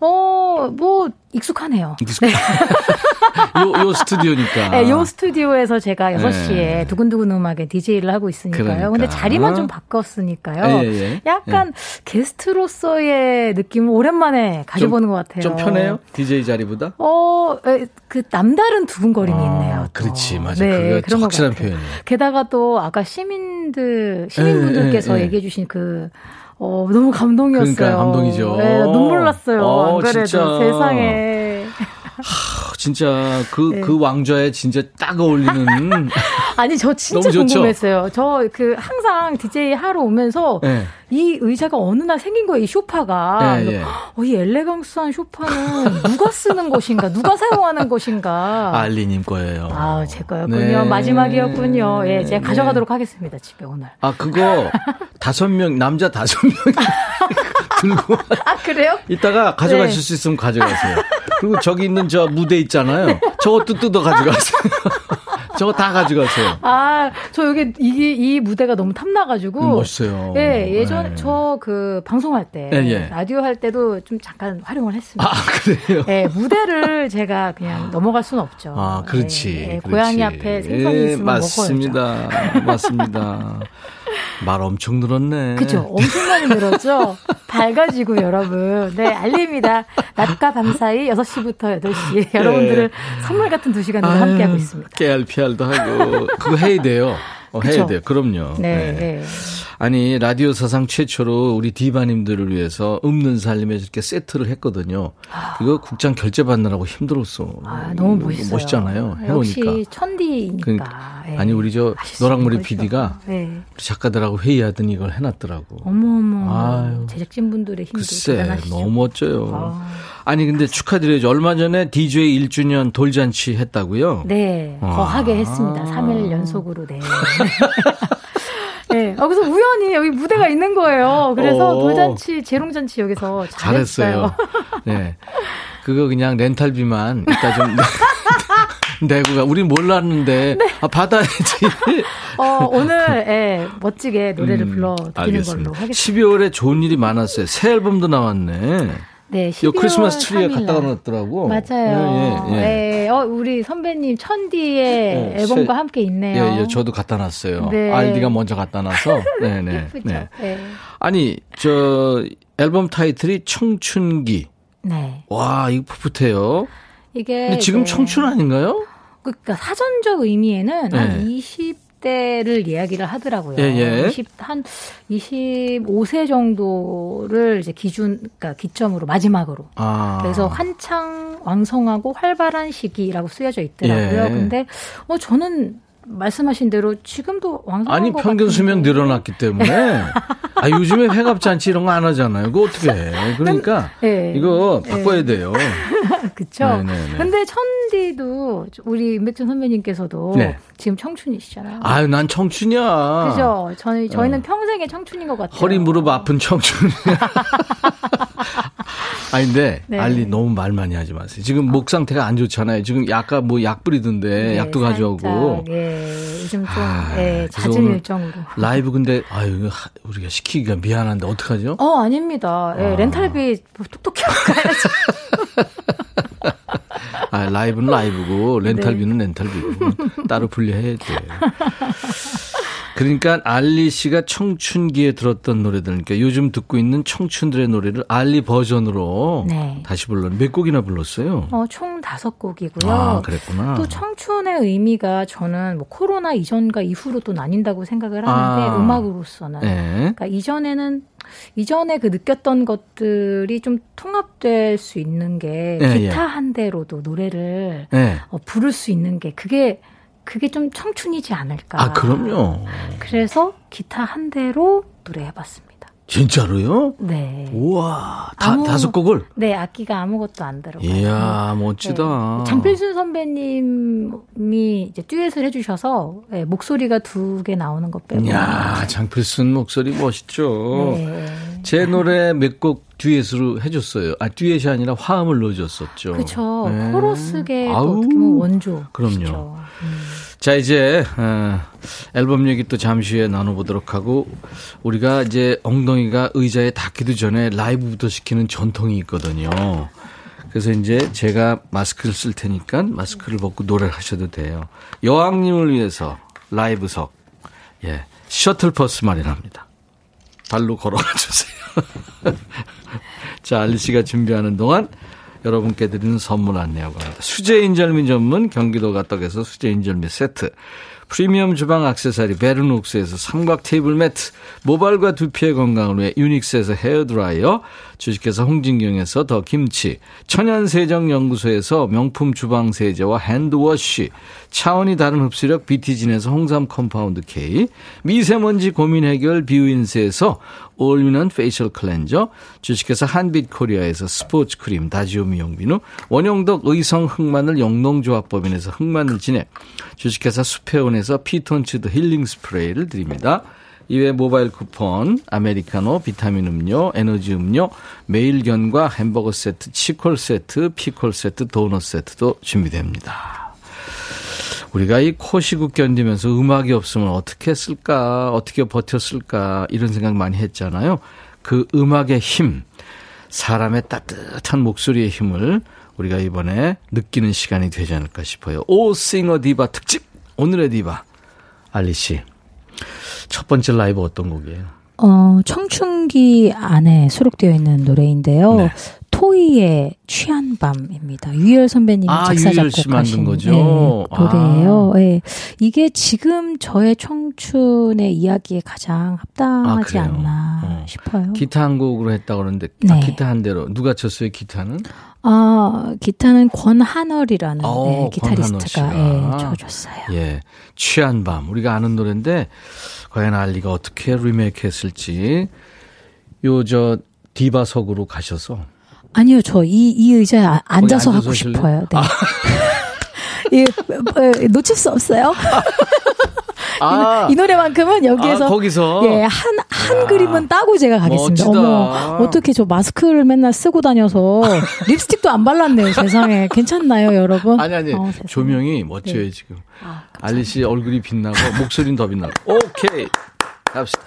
어, 뭐 익숙하네요. 익숙- 요, 요 스튜디오니까. 네, 요 스튜디오에서 제가 6시에 네. 두근두근 음악에 DJ를 하고 있으니까요. 그러니까. 근데 자리만 좀 바꿨으니까요. 예, 예. 약간 게스트로서의 느낌을 오랜만에 가져보는 것 같아요. 좀 편해요? DJ 자리보다? 어, 에, 그 남다른 두근거림이 있네요. 또. 그렇지, 맞아. 네, 그게 그런 것 확실한. 표현이에요. 게다가 또 아까 시민들 시민분들께서 예, 예, 예. 얘기해주신 그 어, 너무 감동이었어요. 그러니까 감동이죠. 네, 눈물 났어요. 어, 안 그래도 진짜. 세상에. 어, 진짜 그, 네. 그 왕좌에 진짜 딱 어울리는. 아니 저 진짜? 궁금했어요. 저 그 항상 DJ 하러 오면서 네. 이 의자가 어느 날 생긴 거예요. 이. 예, 그래서 예. 어, 이 엘레강스한 소파는 누가 쓰는 것인가, 누가 사용하는 것인가. 알리님 거예요. 아, 제 거였군요. 네. 마지막이었군요. 예, 제가 네. 가져가도록 하겠습니다. 집에 오늘. 아, 그거 다섯 명, 남자 다섯 명 들고 아, 그래요? 이따가 가져가실 네. 수 있으면 가져가세요. 그리고 저기 있는 저 무대 있잖아요. 저것도 뜯어 가져가세요. 저거 다 가져가세요. 아, 저 여기 이게 이 무대가 너무 탐나가지고. 음, 멋있어요. 예, 예전 네. 저그 방송할 때 예, 예. 라디오 할 때도 좀 잠깐 활용을 했습니다. 아, 그래요? 예, 무대를 제가 그냥 넘어갈 수는 없죠. 아, 그렇지. 예, 예, 그렇지. 고양이 앞에 생선이 예, 있으면 먹어야죠. 맞습니다. 맞습니다. 말 엄청 늘었네. 그죠? 엄청 많이 늘었죠? 밝아지고 여러분. 네, 알립니다. 낮과 밤 사이 6시부터 8시. 여러분들을 선물 같은 2시간으로 아유, 함께하고 있습니다. 깨알 피알도 하고. 그거 해야 돼요. 어, 해야? 돼요. 그럼요. 네, 네. 네. 아니, 라디오 사상 최초로 우리 디바님들을 위해서 없는 삶에 이렇게 세트를 했거든요. 이거 국장 결제 받느라고 힘들었어. 아, 너무 멋있어요. 멋있잖아요. 해놓으니까. 역시 천디니까. 그러니까. 예. 아니, 우리 저 노랑머리. PD가 네. 우리 작가들하고 회의하더니 이걸 해놨더라고. 어머어머. 아유. 제작진 분들의 힘도 글쎄, 대단하시죠. 너무 멋져요. 아. 아니, 근데 축하드려야죠. 얼마 전에 DJ 1주년 돌잔치 했다고요? 네, 아. 거하게 했습니다. 3일 연속으로, 네. 네, 여기서 우연히 여기 무대가 있는 거예요. 그래서 어. 돌잔치, 재롱잔치 여기서 잘했어요. 잘했어요. 네. 그거 그냥 렌탈비만 이따 좀 내고 가. 우린 몰랐는데 네. 아, 받아야지. 어, 오늘, 예, 멋지게 노래를 음, 불러 드리는 알겠습니다. 걸로 하겠습니다. 12월에 좋은 일이 많았어요. 새 앨범도 나왔네. 네, 이 12월 크리스마스 트리에 3일 갖다가 날. 놨더라고. 맞아요. 예, 예, 예. 네, 어, 우리 선배님 천디의 네, 앨범과 새- 함께 있네요. 예, 예, 저도 갖다 놨어요. 네. 알디가 먼저 갖다 놔서. 네, 네. 네. 네. 아니, 저 앨범 타이틀이 청춘기. 네. 와, 이거 풋풋해요. 이게. 지금 이제 청춘 아닌가요? 그러니까 사전적 의미에는 네. 한20 대를 이야기를 하더라고요. 예, 예. 20, 한 25세 정도를 이제 기준, 그러니까 기점으로 마지막으로. 아. 그래서 한창 왕성하고 활발한 시기라고 쓰여져 있더라고요. 예. 근데 어 저는 말씀하신 대로 지금도 왕성한 아니 것 평균 같은데. 수명 늘어났기 때문에 아 요즘에 회갑 잔치 이런 거 안 하잖아요. 그거 어떻게 해? 그러니까 네. 이거 네. 바꿔야 돼요. 그쵸. 네네네. 근데 천디도 우리 임백준 선배님께서도 네. 지금 청춘이시잖아요. 아유 난 청춘이야. 그죠? 저희, 저희는 어. 평생의 청춘인 것 같아요. 허리 무릎 아픈 청춘. 아니 근데 네. 알리 너무 말 많이 하지 마세요. 지금 목 상태가 안 좋잖아요. 지금 약간 뭐 약 뿌리던데 네, 약도 가져오고 예, 요즘 좀, 아, 예, 잦은 일정으로. 라이브 근데 아유 우리가 시키기가 미안한데 어떡하죠? 어, 아닙니다. 예, 아. 렌탈비 뭐 톡톡히 가야죠. 아, 라이브는 라이브고 렌탈비는 네. 렌탈비고 따로 분리해야 돼. 그러니까 알리 씨가 청춘기에 들었던 노래들, 그러니까 요즘 듣고 있는 청춘들의 노래를 알리 버전으로 네. 다시 불러 몇 곡이나 불렀어요? 어, 총 다섯 곡이고요. 아, 그랬구나. 또 청춘의 의미가 저는 뭐 코로나 이전과 이후로 또 나뉜다고 생각을 하는데 아. 음악으로서는. 네. 그러니까 이전에는 이전에 그 느꼈던 것들이 좀 통합될 수 있는 게 예, 기타 예. 한 대로도 노래를 네. 어, 부를 수 있는 게 그게 그게 좀 청춘이지 않을까. 아, 그럼요. 그래서 기타 한 대로 노래해봤습니다. 진짜로요? 네. 우와, 다, 아무- 다섯 곡을? 네, 악기가 아무것도 안 들어가요. 이야, 멋지다. 네. 장필순 선배님이 이제 듀엣을 해주셔서 네, 목소리가 두 개 나오는 것 빼고. 이야, 장필순 목소리 멋있죠. 네. 제 노래 몇 곡 듀엣으로 해줬어요. 아, 듀엣이 아니라 화음을 넣어줬었죠. 그렇죠. 네. 코러스계. 어떻게 보면 원조. 그럼요. 자, 이제, 어, 앨범 얘기 또 잠시 후에 나눠보도록 하고, 우리가 이제 엉덩이가 의자에 닿기도 전에 라이브부터 시키는 전통이 있거든요. 그래서 이제 제가 마스크를 쓸 테니까 마스크를 벗고 노래를 하셔도 돼요. 여왕님을 위해서 라이브석, 예, 셔틀버스 마련합니다. 발로 걸어가 주세요. 자, 알리 씨가 준비하는 동안 여러분께 드리는 선물 안내하고 합니다. 수제 인절미 전문 경기도 가떡에서 수제 인절미 세트. 프리미엄 주방 액세서리 베르녹스에서 삼각 테이블 매트, 모발과 두피의 건강을 위해 유닉스에서 헤어드라이어, 주식회사 홍진경에서 더 김치, 천연세정연구소에서 명품 주방세제와 핸드워시, 차원이 다른 흡수력 비티진에서 홍삼 compound K, 미세먼지 고민 해결 비우인세에서 올리는 facial 클렌저, 주식회사 한빛코리아에서 스포츠 크림 다지오 미용비누, 원형덕 의성 흑마늘 영농조합법인에서 흑마늘 진액, 주식회사 수페온에서 피톤치드 힐링 스프레이를 드립니다. 이외 모바일 쿠폰, 아메리카노, 비타민 음료, 에너지 음료, 매일견과 햄버거 세트, 치콜 세트, 피콜 세트, 도넛 세트도 준비됩니다. 우리가 이 코시국 견디면서 음악이 없으면 어떻게 했을까, 어떻게 버텼을까, 이런 생각 많이 했잖아요. 그 음악의 힘, 사람의 따뜻한 목소리의 힘을 우리가 이번에 느끼는 시간이 되지 않을까 싶어요. 오 싱어 디바 특집! 오늘의 디바. 알리 씨. 첫 번째 라이브 어떤 곡이에요? 어, 청춘기 안에 수록되어 있는 노래인데요. 네. 토이의 취한 밤입니다. 유열 선배님이 아, 작사 작곡하신 거죠? 네, 노래예요. 예. 이게 지금 저의 청춘의 이야기에 가장 합당하지 아? 않나 어. 싶어요. 기타 한 곡으로 했다 그러는데 네. 아, 기타 한 대로 누가 쳤어요 기타는? 아, 기타는 권한월이라는 어, 네, 기타리스트가 예. 쳐줬어요. 예, 취한 밤 우리가 아는 노래인데 과연 알리가 어떻게 리메이크했을지 요 저 디바석으로 가셔서 아니요, 저 이 이 의자에 아- 앉아서 하고 하실래요? 싶어요. 네. 예, 어, 놓칠 수 없어요. 아, 이 노래만큼은 여기에서 아, 거기서 예, 한, 한 그림은 따고 제가 가겠습니다. 멋지다. 어머, 어떻게 저 마스크를 맨날 쓰고 다녀서 립스틱도 안 발랐네요, 세상에. 괜찮나요, 여러분? 아니 아니 어. 조명이 멋져요 네. 지금 아, 알리 씨 얼굴이 빛나고 목소리는 더 빛나고 오케이 갑시다.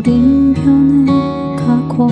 우린 변해가고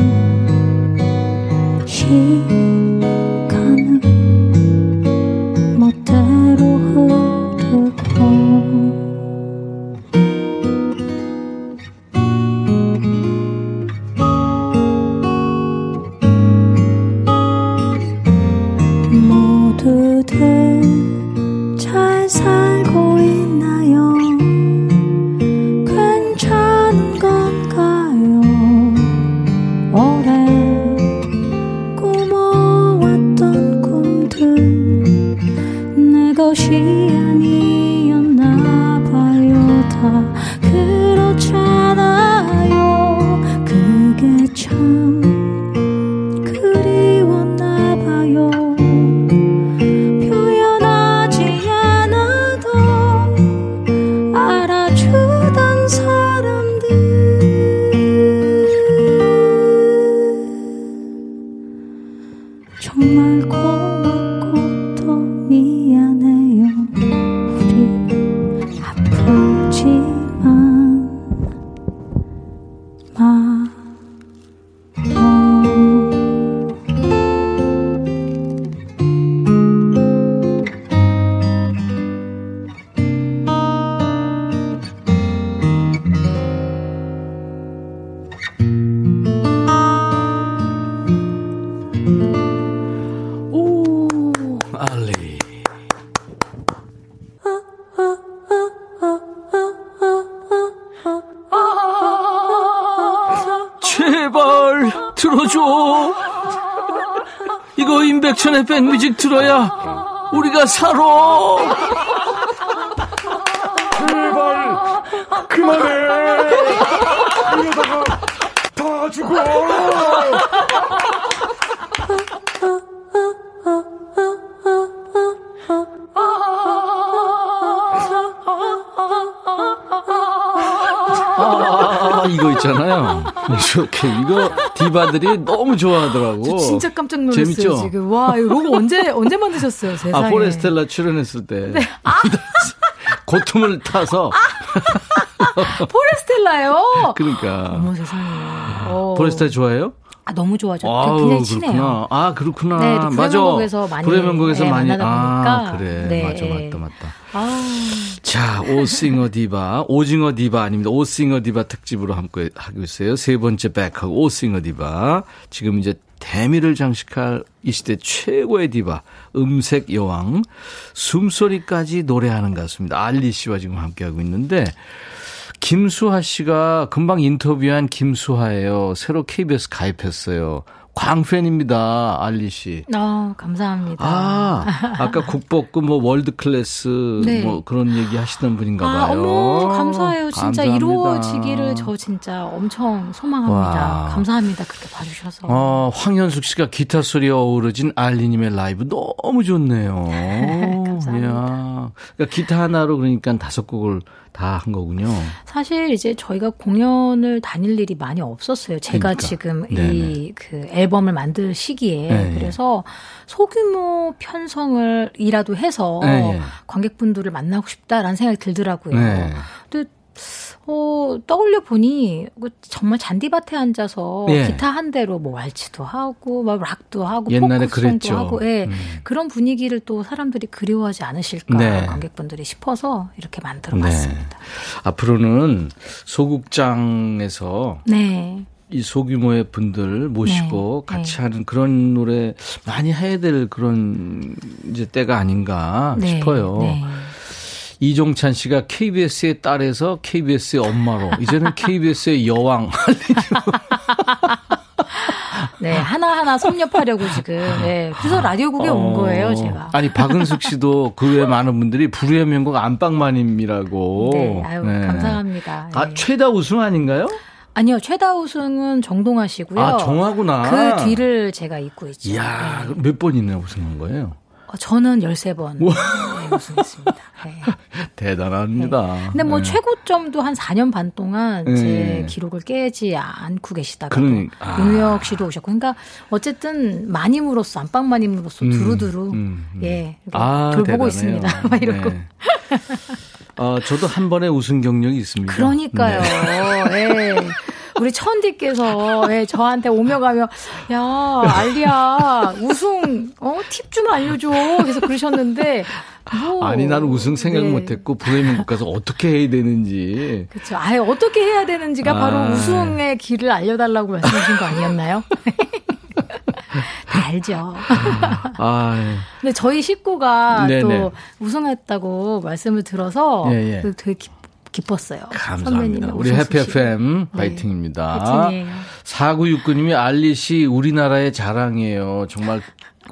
뮤직 들어야 우리가 살아. 제발 그만해. 이러다가 다 죽어. 아, 이거 있잖아요. 이렇게 이거 디바들이 너무 좋아하더라고. 저 진짜 깜짝 놀랐어요 재밌죠? 지금. 와 이거 로고 언제 언제 만드셨어요 세상에. 아, 포레스텔라 출연했을 때. 네. 아. 고통을 타서. 포레스텔라요. 그러니까. 어머 세상에. 어. 포레스텔라 좋아해요? 아 너무 좋아죠. 저 아우, 굉장히 친해요. 그렇구나. 아, 그렇구나. 네, 또 맞아. 불후의 명곡에서 많이, 불후의 명곡에서 네, 많이. 만나다 보니까. 아, 그래. 네. 맞아, 맞다, 맞다. 아, 자, 오싱어 디바, 오징어 디바 아닙니다. 오싱어 디바 특집으로 함께 하고 있어요. 세 번째 백허그 오싱어 디바. 지금 이제 대미를 장식할 이 시대 최고의 디바, 음색 여왕, 숨소리까지 노래하는 가수입니다. 알리 씨와 지금 함께하고 있는데, 김수하 씨가 금방 인터뷰한 김수하예요. 새로 KBS 가입했어요. 광팬입니다, 알리 씨. 어, 감사합니다. 아, 아까 국보급 뭐 world class 네. 뭐 그런 얘기 하시던 분인가 아, 봐요. 어머, 감사해요. 진짜 감사합니다. 이루어지기를 저 진짜 엄청 소망합니다. 와. 감사합니다. 그렇게 봐주셔서. 어, 황현숙 씨가 기타 소리에 어우러진 알리님의 라이브 너무 좋네요. 감사합니다. 그러니까 기타 하나로 그러니까 다섯 곡을 다 한 거군요. 사실 이제 저희가 공연을 다닐 일이 많이 없었어요. 제가 그러니까. 지금 네네. 이그 앨범을 만들 시기에 네. 그래서 소규모 편성을 이라도 해서 네. 관객분들을 만나고 싶다라는 생각이 들더라고요. 네. 근데 어, 떠올려 보니 그 정말 잔디밭에 앉아서 예. 기타 한 대로 뭐 왈츠도 하고 막 락도 하고 옛날에 그랬죠. 하고 예. 음. 그런 분위기를 또 사람들이 그리워하지 않으실까 네. 관객분들이 싶어서 이렇게 만들어 봤습니다. 앞으로는 소극장에서 네. 이 소규모의 분들 모시고 네, 같이 하는 그런 노래 많이 해야 될 그런 이제 때가 아닌가 네, 싶어요. 네. 이종찬 씨가 KBS의 딸에서 KBS의 엄마로 이제는 KBS의 여왕 네, 하나하나 섭렵하려고 지금. 네. 그래서 라디오국에 온 거예요, 제가. 어. 아니 박은숙 씨도 그 외 많은 분들이 불후의 명곡 안방마님이라고. 네, 아유, 감사합니다. 아 네. 최다 우승 아닌가요? 아니요, 최다 우승은 정동아 씨고요. 아 정하구나. 그 뒤를 제가 잇고 있죠. 이야 몇 번 이나 우승한 거예요? 어, 저는 13번 네, 우승했습니다. 네. 대단합니다. 근데 뭐 네. 최고점도 한 4년 반 동안 제 네. 기록을 깨지 않고 계시다가 그러니- 아. 윤혁 씨도 오셨고 그러니까 어쨌든 마님으로서 안방 마님으로서 음, 두루두루 음, 음. 예 이렇게 아, 돌보고 대단해요. 있습니다. 막 이러고 네. 어, 저도 한 번의 우승 경력이 있습니다. 그러니까요. 네. 예. 우리 천디께서 예, 저한테 오며 가며 야 알리야 우승 어 팁 좀 알려줘 그래서 그러셨는데 뭐 아니 나는 우승 생각 네. 못했고 브레이밍 가서 어떻게 해야 되는지 그렇죠. 아예 어떻게 해야 되는지가 아. 바로 우승의 길을 알려달라고 말씀하신 거 아니었나요? 다 알죠. 아 근데 저희 식구가 네네. 또 우승했다고 말씀을 들어서 예, 예. 그 되게 기, 기뻤어요. 감사합니다. 우리 해피. FM 네. 파이팅입니다. 파이팅이에요. 4969님이 알리 씨 우리나라의 자랑이에요. 정말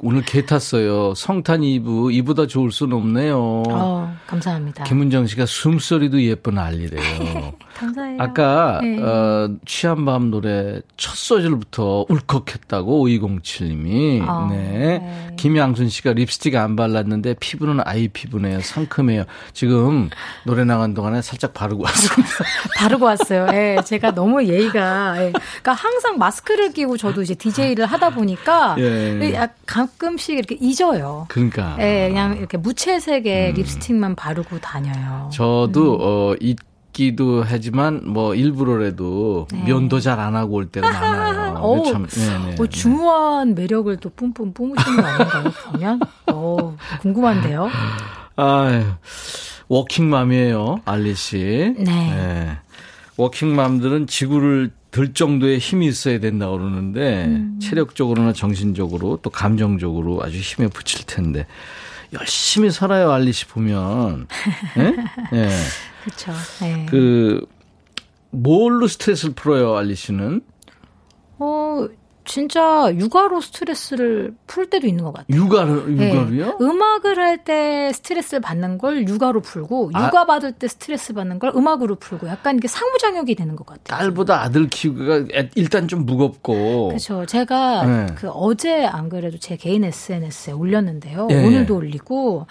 오늘 개 탔어요. 성탄 이브 이보다 좋을 순 없네요. 어, 감사합니다. 김은정 씨가 숨소리도 예쁜 알리래요. 감사해요. 아까 네. 어, 취한 밤 노래 첫 소절부터 울컥했다고 5207님이 아, 네. 김양순 씨가 립스틱 안 발랐는데 피부는 아이 피부네요. 상큼해요. 지금 노래 나간 동안에 살짝 바르고 왔습니다. 바르고 왔어요. 예, 제가 너무 예의가. 예. 그러니까 항상 마스크를 끼고 저도 이제 DJ를 하다 보니까 예. 약- 가끔씩 이렇게 잊어요. 그러니까 음. 예, 그냥 이렇게 무채색의 립스틱만 바르고 다녀요. 저도 음. 어 잊기도 하지만 뭐 일부러라도 면도 잘 안 하고 올 때가 많아요. 네. 어우, 참, 네, 네, 어, 중후한 매력을 또 뿜뿜 뿜으시는 거 아닌가요, 보면? 어, 궁금한데요. 아유, 워킹맘이에요, 알리 씨. 네. 워킹맘들은 지구를 들 정도의 힘이 있어야 된다 그러는데 음. 체력적으로나 정신적으로 또 감정적으로 아주 힘에 붙일 텐데 열심히 살아요, 알리 씨 보면. 예? 예. 그렇죠. 네. 그 뭘로 스트레스를 풀어요, 알리 씨는? 어, 진짜 육아로 스트레스를 풀 때도 있는 것 같아요. 육아를 네. 육아로요? 음악을 할 때 스트레스를 받는 걸 육아로 풀고 아. 육아 받을 때 스트레스 받는 걸 음악으로 풀고 약간 이게 상호작용이 되는 것 같아요. 딸보다 아들 키우기가 애- 일단 좀 무겁고. 그렇죠. 제가 네. 그 어제 안 그래도 제 개인 SNS에 올렸는데요. 예, 오늘도 예. 올리고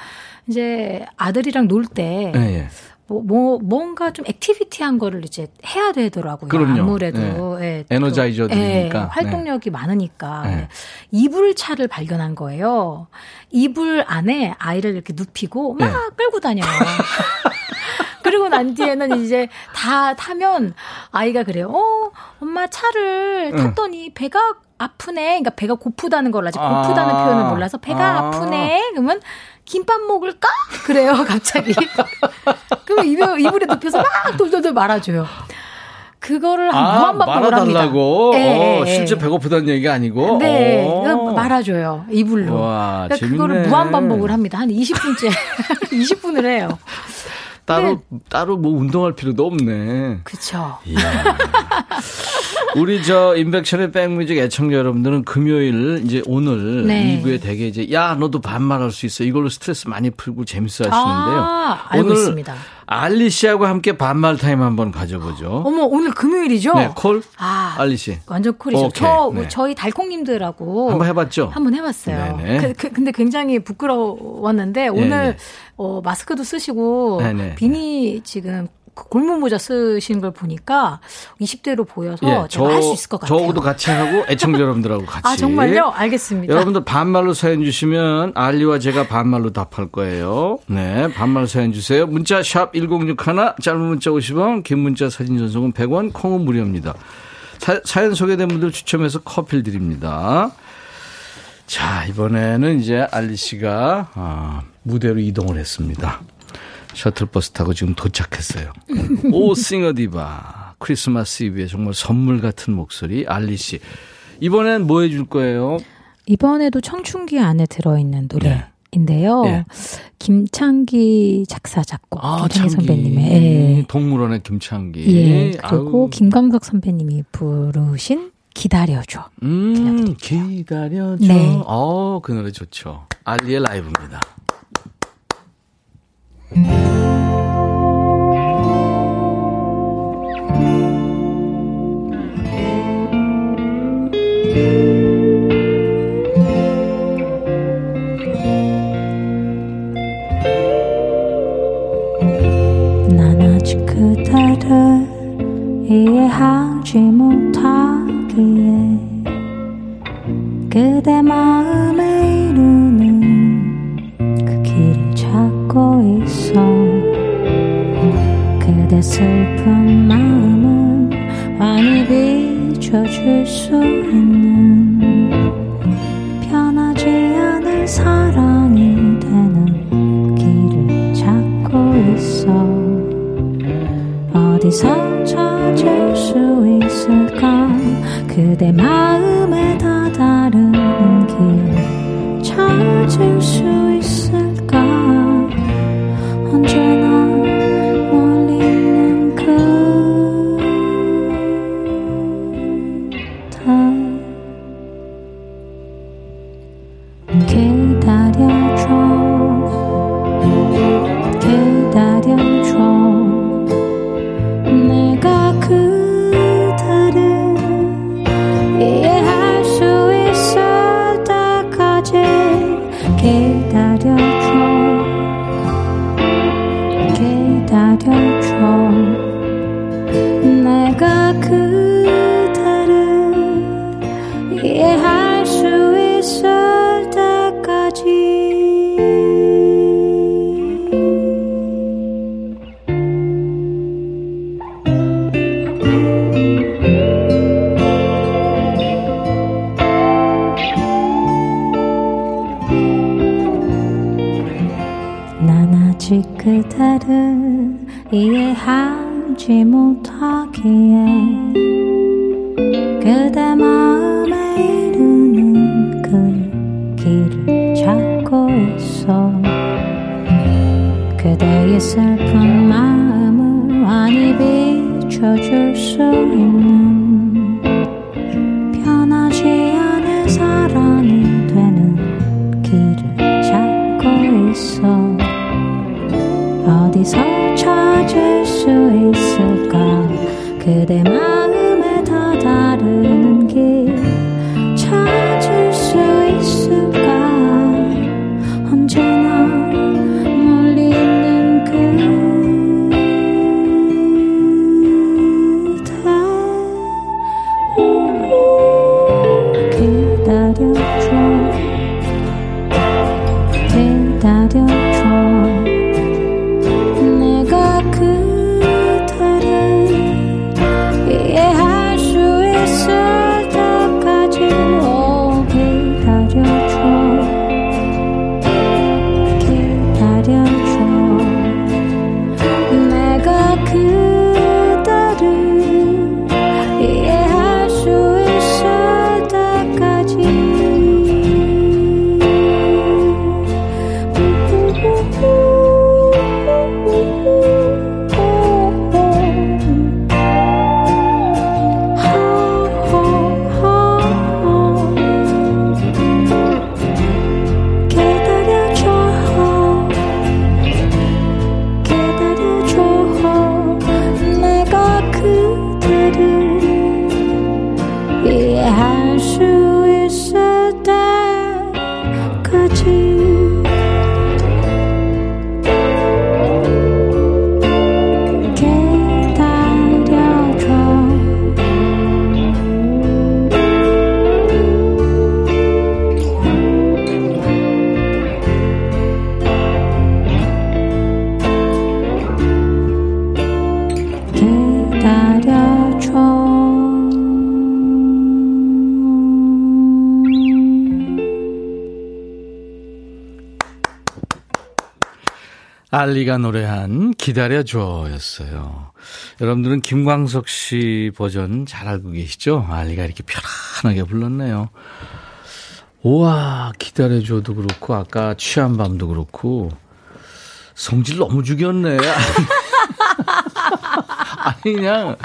이제 아들이랑 놀때 예, 예. 뭐, 뭐 뭔가 좀 activity한 거를 이제 해야 되더라고요. 그럼요. 아무래도 예, 또, 에너자이저들이니까. 예, 활동력이 많으니까 네. 이불차를 발견한 거예요. 이불 안에 아이를 이렇게 눕히고 막 네. 끌고 다녀요. 그리고 난 뒤에는 이제 다 타면 아이가 그래요. 어, 엄마 차를 응. 탔더니 배가 아프네. 그러니까 배가 고프다는 걸 아직 아. 고프다는 표현을 몰라서 배가 아. 아. 프네 그러면 김밥 먹을까? 그래요, 갑자기. 그러면 이불, 이불에 눕혀서 막 돌돌돌 말아줘요. 그거를 한 아. 말아달라고? 예, 어, 예, 실제 예. 배고프다는 얘기가 아니고? 네, 어. 말아줘요. 이불로. 와, 그러니까 그거를 재밌네. 무한 반복을 합니다. 한 20분째. 20분을 해요. 따로, 따로 뭐 운동할 필요도 없네. 이야. 우리 저 인백션의 백뮤직 애청자 여러분들은 금요일 이제 오늘 네. 2부에 되게 이제 야 너도 반말할 수 있어 이걸로 스트레스 많이 풀고 재밌어 하시는데요. 아, 알고 오늘 있습니다. 알리 씨하고 함께 반말 타임 한번 가져보죠. 어머, 오늘 금요일이죠? 네, 콜 아, 알리 씨 완전 쿨이죠. 오케이, 저, 네. 저희 달콩님들하고. 한번 해봤죠? 한번 해봤어요. 네네. 그, 그- 근데 굉장히 부끄러웠는데 오늘 네. 어, 마스크도 쓰시고 네네. 비니 지금 그 골무 모자 쓰시는 걸 보니까 20대로 보여서 제가 할 수 있을 것 같아요. 예, 저하고도 같이 하고 애청자 여러분들하고 같이. 아 정말요? 알겠습니다. 여러분들 반말로 사연 주시면 알리와 제가 반말로 답할 거예요. 네, 반말 사연 주세요. 문자 샵 1061, 짧은 문자 50원, 긴 문자 사진 전송은 100원, 콩은 무료입니다. 사, 연 소개된 분들 추첨해서 커피를 드립니다. 자, 이번에는 이제 알리 씨가 아, 무대로 이동을 했습니다. 셔틀버스 타고 지금 도착했어요. 오 싱어 디바 크리스마스 이브에 정말 선물 같은 목소리 알리 씨. 이번엔 뭐 해줄 거예요? 이번에도 청춘기 안에 들어있는 네. 노래인데요. 예. 김창기 작사 작곡 김창기 창기. 선배님의 예. 동물원의 김창기. 예, 그리고 아우, 김광석 선배님이 부르신 기다려줘. 음, 기다려줘. 네. 어, 그 노래 좋죠. 알리의 라이브입니다. 그대 마음에 슬픈 마음을 환히 비춰줄 수 있는 변하지 않을 사랑이 되는 길을 찾고 있어. 어디서 찾을 수 있을까? 그대 마음 이해하지 알리가 노래한 기다려줘였어요. 여러분들은 김광석 씨 버전 잘 알고 계시죠? 알리가 이렇게 편안하게 불렀네요. 우와, 기다려줘도 그렇고, 아까 취한 밤도 그렇고, 성질 너무 죽였네. 아니, 그냥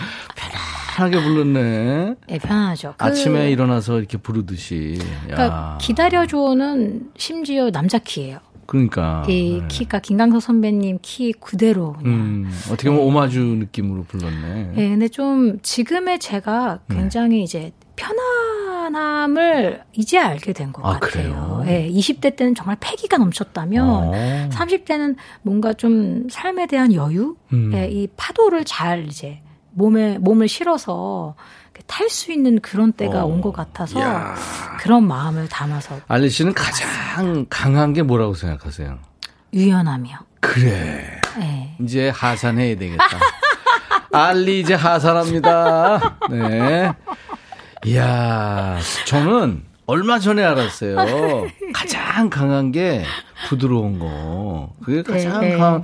편안하게 불렀네. 예, 편하죠. 그- 아침에 일어나서 이렇게 부르듯이. 야. 그러니까 기다려줘는 심지어 남자 키예요. 그러니까. 이 네. 키가 김강석 선배님 키 그대로. 음, 어떻게 보면 오마주 느낌으로 불렀네. 예, 근데 좀 지금의 제가 네. 굉장히 이제 편안함을 이제 알게 된것 아, 같아요. 그래요? 예, 20대 때는 정말 패기가 넘쳤다면 어. 30대는 뭔가 좀 삶에 대한 여유, 음. 예, 이 파도를 잘 이제 몸에 몸을 실어서 탈 수 있는 그런 때가 어. 온것 같아서 야. 그런 마음을 담아서 알리 씨는 가장 강한 게 뭐라고 생각하세요? 유연함이요. 그래. 예. 이제 하산해야 되겠다. 알리 이제 하산합니다. 네. 이야, 저는 얼마 전에 알았어요. 가장 강한 게 부드러운 거. 그게 가장 네, 네. 강한,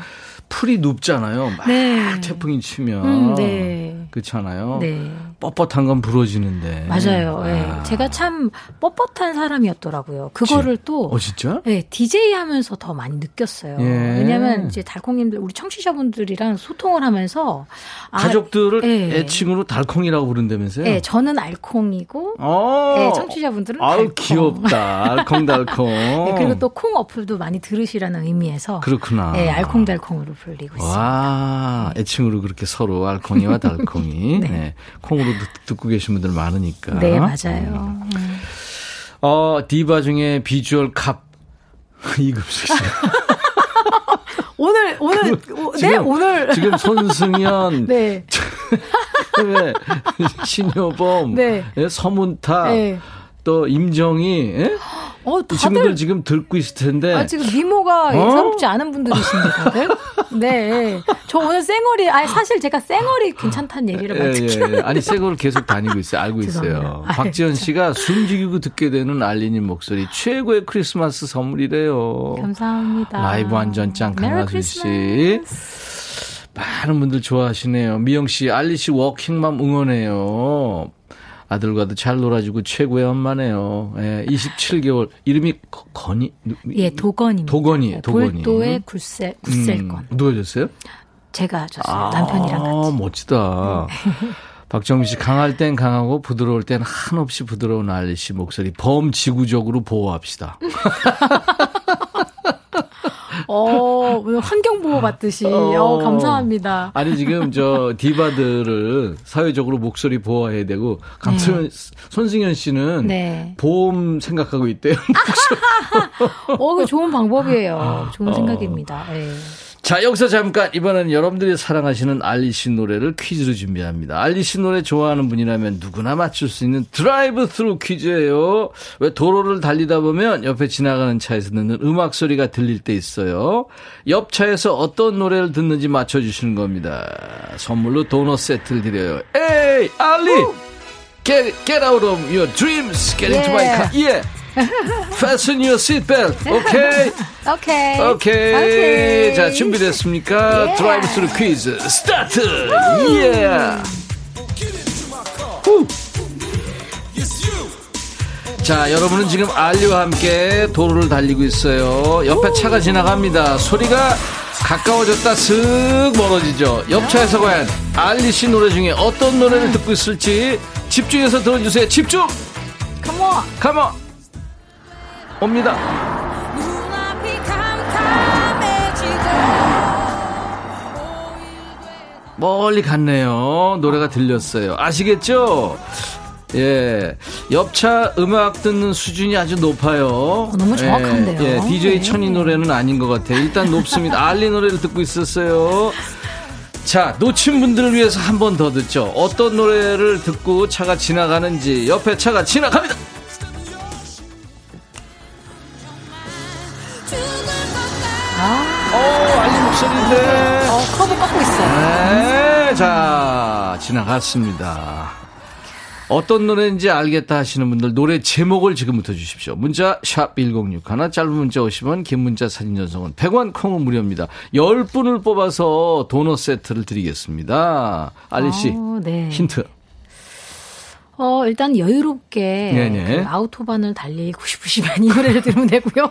풀이 눕잖아요. 막 네. 태풍이 치면. 음, 네. 그렇잖아요. 네. 뻣뻣한 건 부러지는데. 맞아요. 예. 아. 제가 참 뻣뻣한 사람이었더라고요. 그거를 또 어, 진짜? 네, DJ 하면서 더 많이 느꼈어요. 예. 왜냐면 이제 달콩님들, 우리 청취자분들이랑 소통을 하면서. 아, 가족들을 예. 애칭으로 달콩이라고 부른다면서요? 네, 저는 알콩이고, 어. 네, 청취자분들은 아우, 달콩. 귀엽다. 알콩달콩. 네, 그리고 또 콩 어플도 많이 들으시라는 의미에서. 그렇구나. 네, 알콩달콩으로 불리고 있어요. 와, 애칭으로 그렇게 서로 알콩이와 달콩이 네. 콩으로 듣, 듣고 계신 분들 많으니까. 네, 맞아요. 음. 어, 디바 중에 비주얼 캅 이금숙 씨. 오늘, 오늘, 오, 네, 지금- 오늘. 지금 손승연, 네. 네, 신효범, 네. 예, 서문타, 네. 또 임정희, 예? 어, 이 친구들. 지금 듣고 있을 텐데. 아, 지금 미모가 어? 예사롭지 않은 분들이신데, 다들? 네. 저 오늘 쌩얼이, 아니, 사실 제가 쌩얼이 괜찮다는 얘기를 예, 많이 예, 듣기는 예. 아니, 새 거를 계속 다니고 있어요. 알고 있어요. 죄송합니다. 아, 박지현 씨가 숨죽이고 듣게 되는 알리님 목소리 최고의 크리스마스 선물이래요. 감사합니다. 라이브 완전 짱 메리 강하순 씨. 많은 분들 좋아하시네요. 미영 씨, 알리 씨 워킹맘 응원해요. 아들과도 잘 놀아주고 최고의 엄마네요. 예, 27개월. 이름이 거- 건이? 누- 예, 도건입니다. 도건이, 네, 도건이. 볼도의 굴셀, 굴셀건. 음, 누가 줬어요? 제가 줬어요. 남편이랑 같이. 아, 멋지다. 박정민 씨, 강할 땐 강하고 부드러울 땐 한없이 부드러운 알리 씨 목소리 범지구적으로 보호합시다. 어, 오늘 환경보호 받듯이. 어, 감사합니다. 아니 지금 저 디바들을 사회적으로 목소리 보호해야 되고 강소연 손승현 씨는 네. 보험 생각하고 있대요. 어, 그 좋은 방법이에요. 좋은 생각입니다. 예. 자, 여기서 잠깐 이번엔 여러분들이 사랑하시는 알리 씨 노래를 퀴즈로 준비합니다. 알리 씨 노래 좋아하는 분이라면 누구나 맞출 수 있는 드라이브 스루 퀴즈예요. 왜 도로를 달리다 보면 옆에 지나가는 차에서 듣는 음악 소리가 들릴 때 있어요. 옆 차에서 어떤 노래를 듣는지 맞춰 주시는 겁니다. 선물로 도넛 세트를 드려요. 에이, 알리! Get, get out of your dreams. Get into my car. Yeah. Fasten your seatbelt. 오케이. 오케이. 오케이. 자, 준비됐습니까? 예. 드라이브 스루 퀴즈 스타트! 예! 후. 자, 여러분은 지금 알리와 함께 도로를 달리고 있어요. 옆에 차가 지나갑니다. 소리가 가까워졌다 슥 멀어지죠. 옆차에서 과연 알리 씨 노래 중에 어떤 노래를 듣고 있을지 집중해서 들어주세요. 집중! 컴온. 컴온! 옵니다. 멀리 갔네요. 노래가 들렸어요. 아시겠죠? 예. 옆차 음악 듣는 수준이 아주 높아요. 너무 정확한데요. 예, 예. DJ 네. 천이 노래는 아닌 것 같아요. 일단 높습니다. 알리 노래를 듣고 있었어요. 자, 놓친 분들을 위해서 한 번 더 듣죠. 어떤 노래를 듣고 차가 지나가는지 옆에 차가 지나갑니다. 어, 목소리인데. 어, 커브 꺾고 있어요. 네, 자, 지나갔습니다. 어떤 노래인지 알겠다 하시는 분들 노래 제목을 지금부터 주십시오. 문자 샵 1061, 짧은 문자 50원, 긴 문자 사진 전송은 100원, 콩은 무료입니다. 10분을 뽑아서 도넛 세트를 드리겠습니다. 알리 씨, 어, 네. 힌트. 어, 일단 여유롭게. 그 아우토반을 달리고 싶으시면 이 노래를 들으면 되고요.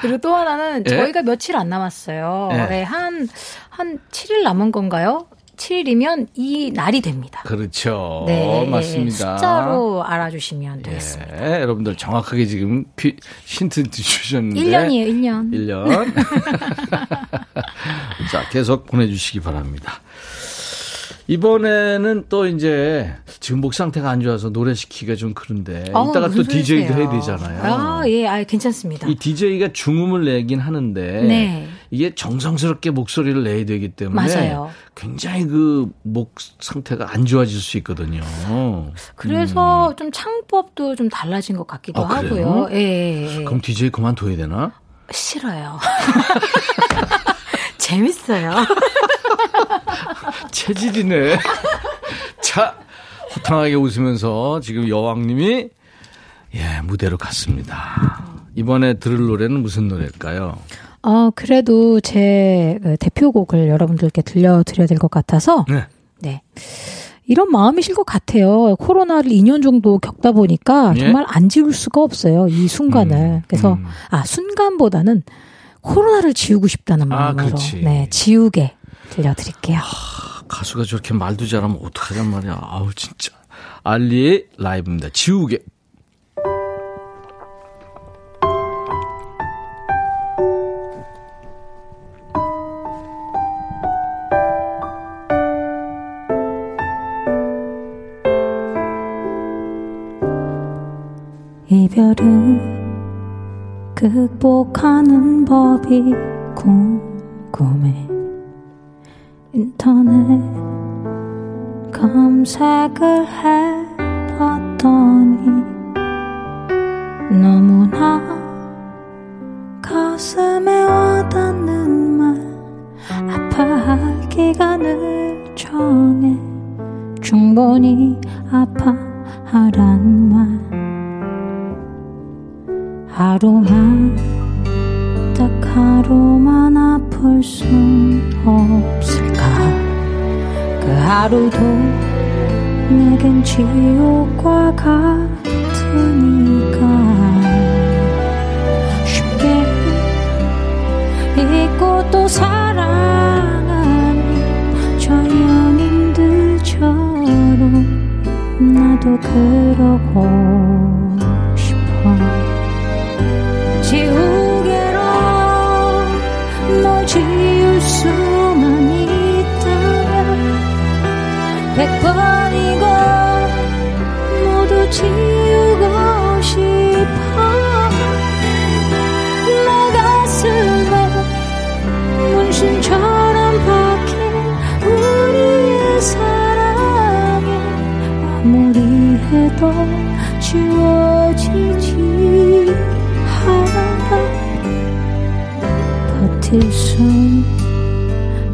그리고 또 하나는 예? 저희가 며칠 안 남았어요. 예. 네, 한, 한 7일 남은 건가요? 7일이면 이 날이 됩니다. 그렇죠. 네, 맞습니다. 숫자로 알아주시면 되겠습니다. 네, 여러분들 정확하게 지금 퀴- 힌트 주셨는데. 1년이에요, 1년. 1년. 자, 계속 보내주시기 바랍니다. 이번에는 또 이제 지금 목 상태가 안 좋아서 노래 시키기가 좀 그런데 어우, 이따가 또 DJ도? 해야 되잖아요. 아, 예, 아, 괜찮습니다. 이 DJ가 중음을 내긴 하는데 네. 이게 정성스럽게 목소리를 내야 되기 때문에 맞아요. 굉장히 그 목 상태가 안 좋아질 수 있거든요. 그래서 좀 창법도 좀 달라진 것 같기도 음. 아? 하고요. 예, 예, 예. 그럼 DJ 그만둬야 되나? 싫어요. 재밌어요. 체질이네. 자, 호탕하게 웃으면서 지금 여왕님이 예, 무대로 갔습니다. 이번에 들을 노래는 무슨 노래일까요? 어, 그래도 제그 대표곡을 여러분들께 들려드려야 될 것 같아서. 네. 네. 이런 마음이실 것 같아요. 코로나를 2년 정도 겪다 보니까 예? 정말 안 지울 수가 없어요. 이 순간을. 그래서, 음. 아, 순간보다는 코로나를 지우고 싶다는 아, 마음으로. 그렇지. 네, 지우개 들려드릴게요. 가수가 저렇게 말도 잘하면 어떡하냔 말이야. 아우, 진짜. 알리의 라이브입니다. 지우개. 이별은 극복하는 법이 궁금해 인터넷 검색을 해봤더니 너무나 가슴에 와닿는 말 아파할 기간을 정해 충분히 아파하란 말. 하루만 딱 하루만 아플 순 없을까 그 하루도 내겐 지옥과 같으니까. 쉽게 잊고 또 사랑하는 저 연인들처럼 나도 그러고 싶어. 지우개로 수만 있다 백 번이고 모두 지우고 싶어. 내 가슴에 문신처럼 박힌 우리의 사랑이 아무리 해도 지워지지 않아 버틸 수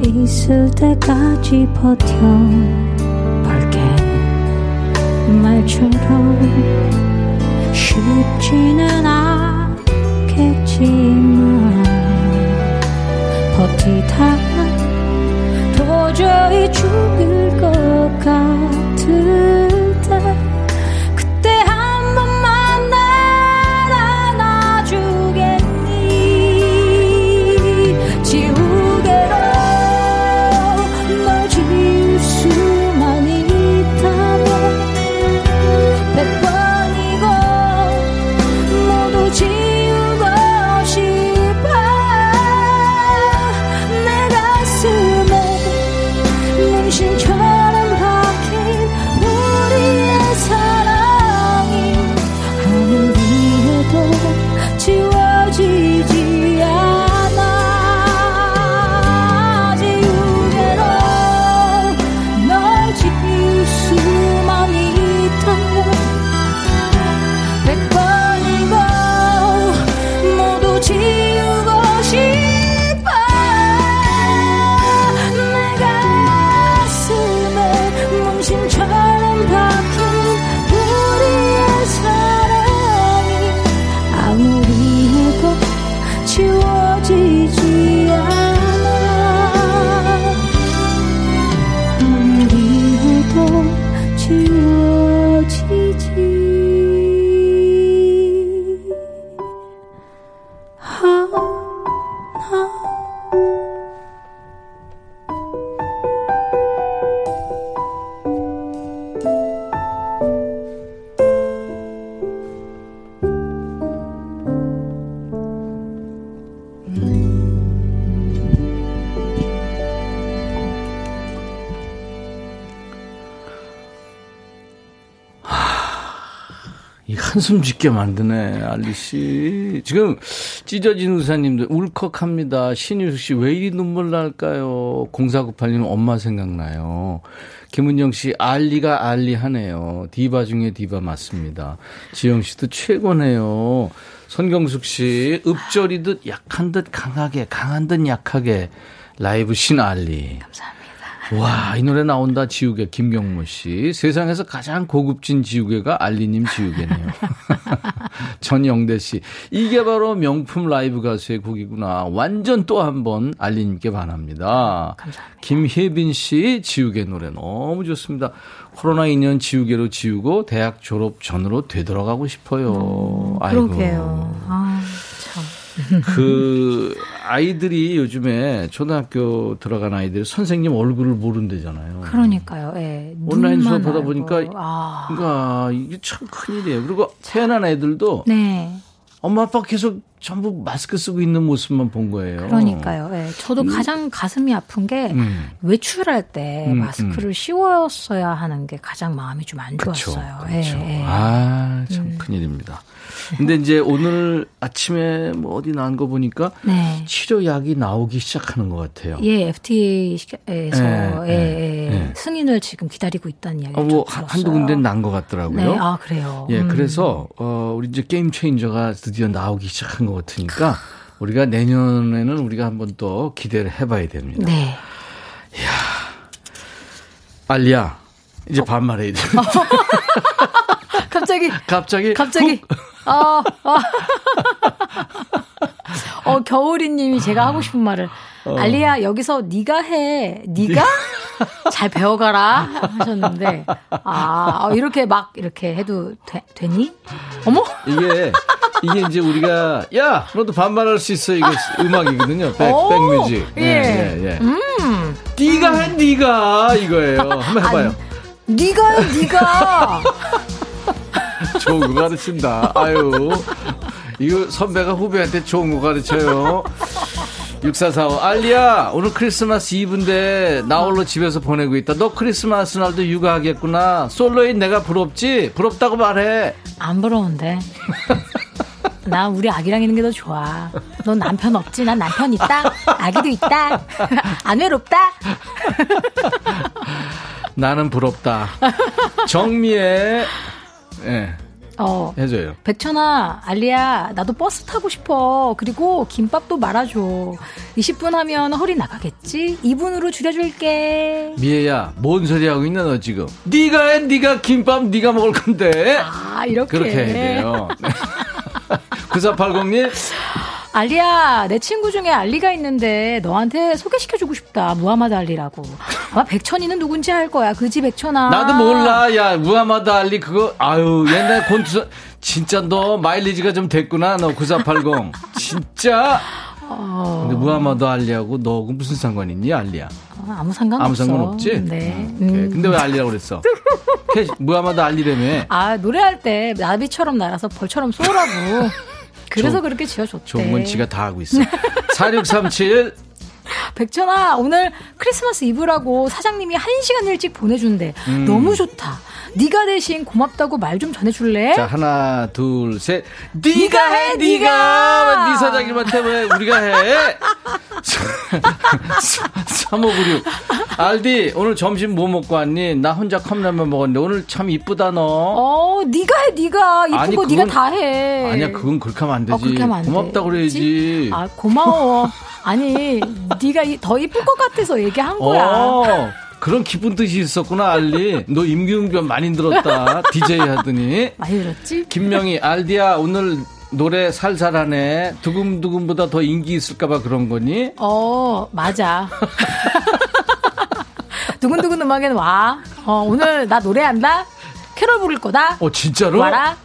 있을 때까지 버텨볼게 말처럼 쉽지는 않겠지만 버티다 도저히 죽을 것 같을 한숨 짓게 만드네, 알리 씨. 지금 찢어진 의사님들 울컥합니다. 신유숙 씨, 왜 이리 눈물 날까요? 0498님 엄마 생각나요. 김은정 씨, 알리가 알리하네요. 디바 중에 디바 맞습니다. 지영 씨도 최고네요. 손경숙 씨, 읍절이듯 약한 듯 강하게, 강한 듯 약하게. 라이브 신 알리. 감사합니다. 와, 이 노래 나온다, 지우개, 김경모 씨. 세상에서 가장 고급진 지우개가 알리님 지우개네요. 전영대 씨. 이게 바로 명품 라이브 가수의 곡이구나. 완전 또 한 번 알리님께 반합니다. 감사합니다. 김혜빈 씨, 지우개 노래 너무 좋습니다. 코로나 2년 지우개로 지우고 대학 졸업 전으로 되돌아가고 싶어요. 아이고. 그러게요. 아, 참. 그 아이들이 요즘에 초등학교 들어간 아이들이 선생님 얼굴을 모른대잖아요. 그러니까요. 예. 온라인 수업 하다. 보니까 아, 그러니까 이게 참 큰일이에요. 그리고 태어난 애들도 네. 엄마 아빠 계속 전부 마스크 쓰고 있는 모습만 본 거예요. 그러니까요. 예. 저도 가장 가슴이 아픈 게 음. 외출할 때 음, 마스크를 씌웠어야 하는 게 가장 마음이 좀 안. 좋았어요. 그렇죠. 예, 예. 아, 참 음. 큰일입니다. 근데 이제 오늘 아침에 뭐 어디 나온 거 보니까 네. 치료약이 나오기 시작하는 것 같아요. 예, FTA에서 예, 예, 예, 예. 승인을 지금 기다리고 있다는 이야기를 어, 뭐좀 들었어요. 한두 군데 난 것 같더라고요. 네, 아 그래요. 예, 음. 그래서 어 우리 이제 게임 체인저가 드디어 나오기 시작한 것 같으니까 우리가 내년에는 우리가 한번 또 기대를 해봐야 됩니다. 네. 알리야, 이제 반말해야 돼. 갑자기 갑자기 갑자기 아, 아. 어 겨울이님이 제가 하고 싶은 말을 어. 알리야 여기서 네가 해 네가 잘 배워가라 하셨는데 아 어, 이렇게 막 이렇게 해도 되, 되니? 어머 이게 이게 이제 우리가 야 너도 반말할 수 있어 이거 음악이거든요. 백 오, 백뮤직. 예. 예, 예. 음 네가 해 네가 이거예요. 한번 해봐요. 네가요 네가 좋은 거 가르친다. 아유. 이거 선배가 후배한테 좋은 거 가르쳐요. 6445 알리야 오늘 크리스마스 이브인데 나 홀로 집에서 보내고 있다 너 크리스마스 날도 육아하겠구나 솔로인 내가 부럽지? 부럽다고 말해 안 부러운데. 나 우리 아기랑 있는 게 더 좋아. 넌 남편 없지? 난 남편 있다. 아기도 있다. 안 외롭다. 나는 부럽다 정미애 예 어. 해줘요 백천아, 알리야, 나도 버스 타고 싶어. 그리고 김밥도 말아줘. 20분 하면 허리 나가겠지? 2분으로 줄여줄게. 미애야 뭔 소리 하고 있냐 너 지금 네가 해 네가 김밥 네가 먹을 건데 아, 이렇게. 그렇게 해야 돼요 9480님 알리야, 내 친구 중에 알리가 있는데 너한테 소개시켜주고 싶다. 무하마드 알리라고. 아마 백천이는 누군지 알 거야. 그지 백천아. 나도 몰라. 야, 무하마드 알리 그거 아유, 옛날 권투 진짜 너 마일리지가 좀 됐구나. 너 9480. 진짜. 어, 근데 무하마드 알리하고 너 무슨 상관 있니? 알리야. 아, 아무 상관없어. 아무 상관 없지? 네. 오케이. 음. 근데 왜 알리라고 그랬어? 캐- 무하마드 알리라며. 아, 노래할 때 나비처럼 날아서 벌처럼 쏘라고. 그래서 좋- 그렇게 지어줬대. 건 지가 다 하고 있어. 4637. 백천아, 오늘 크리스마스 이브라고 사장님이 한 시간 일찍 보내준대. 음. 너무 좋다. 네가 대신 고맙다고 말 좀 전해줄래? 자, 하나, 둘, 셋. 네가 네가 해, 해, 네가. 네 사장님한테 왜 우리가 해? 3596. 알디, 오늘 점심 뭐 먹고 왔니? 나 혼자 컵라면 먹었는데 오늘 참 이쁘다 너. 어, 네가 해, 네가 이쁜 아니, 거 그건- 네가 다 해. 아니야, 그건 그렇게 하면 안 되지. 어, 그렇게 하면 안 고맙다 돼. 그래야지. 아, 고마워. 아니, 네가 이- 더 이쁠 것 같아서 얘기한 거야. 어, 그런 기쁜 뜻이 있었구나, 알리. 너 임기응변 많이 들었다. DJ 하더니. 많이 들었지? 김명희, 알디야, 오늘 노래 살살하네. 두금두금보다 더 인기 있을까봐 그런 거니? 어, 맞아. 두근두근 음악에는 와. 어, 오늘 나 노래한다? 캐롤 부를 거다? 어, 진짜로? 와라?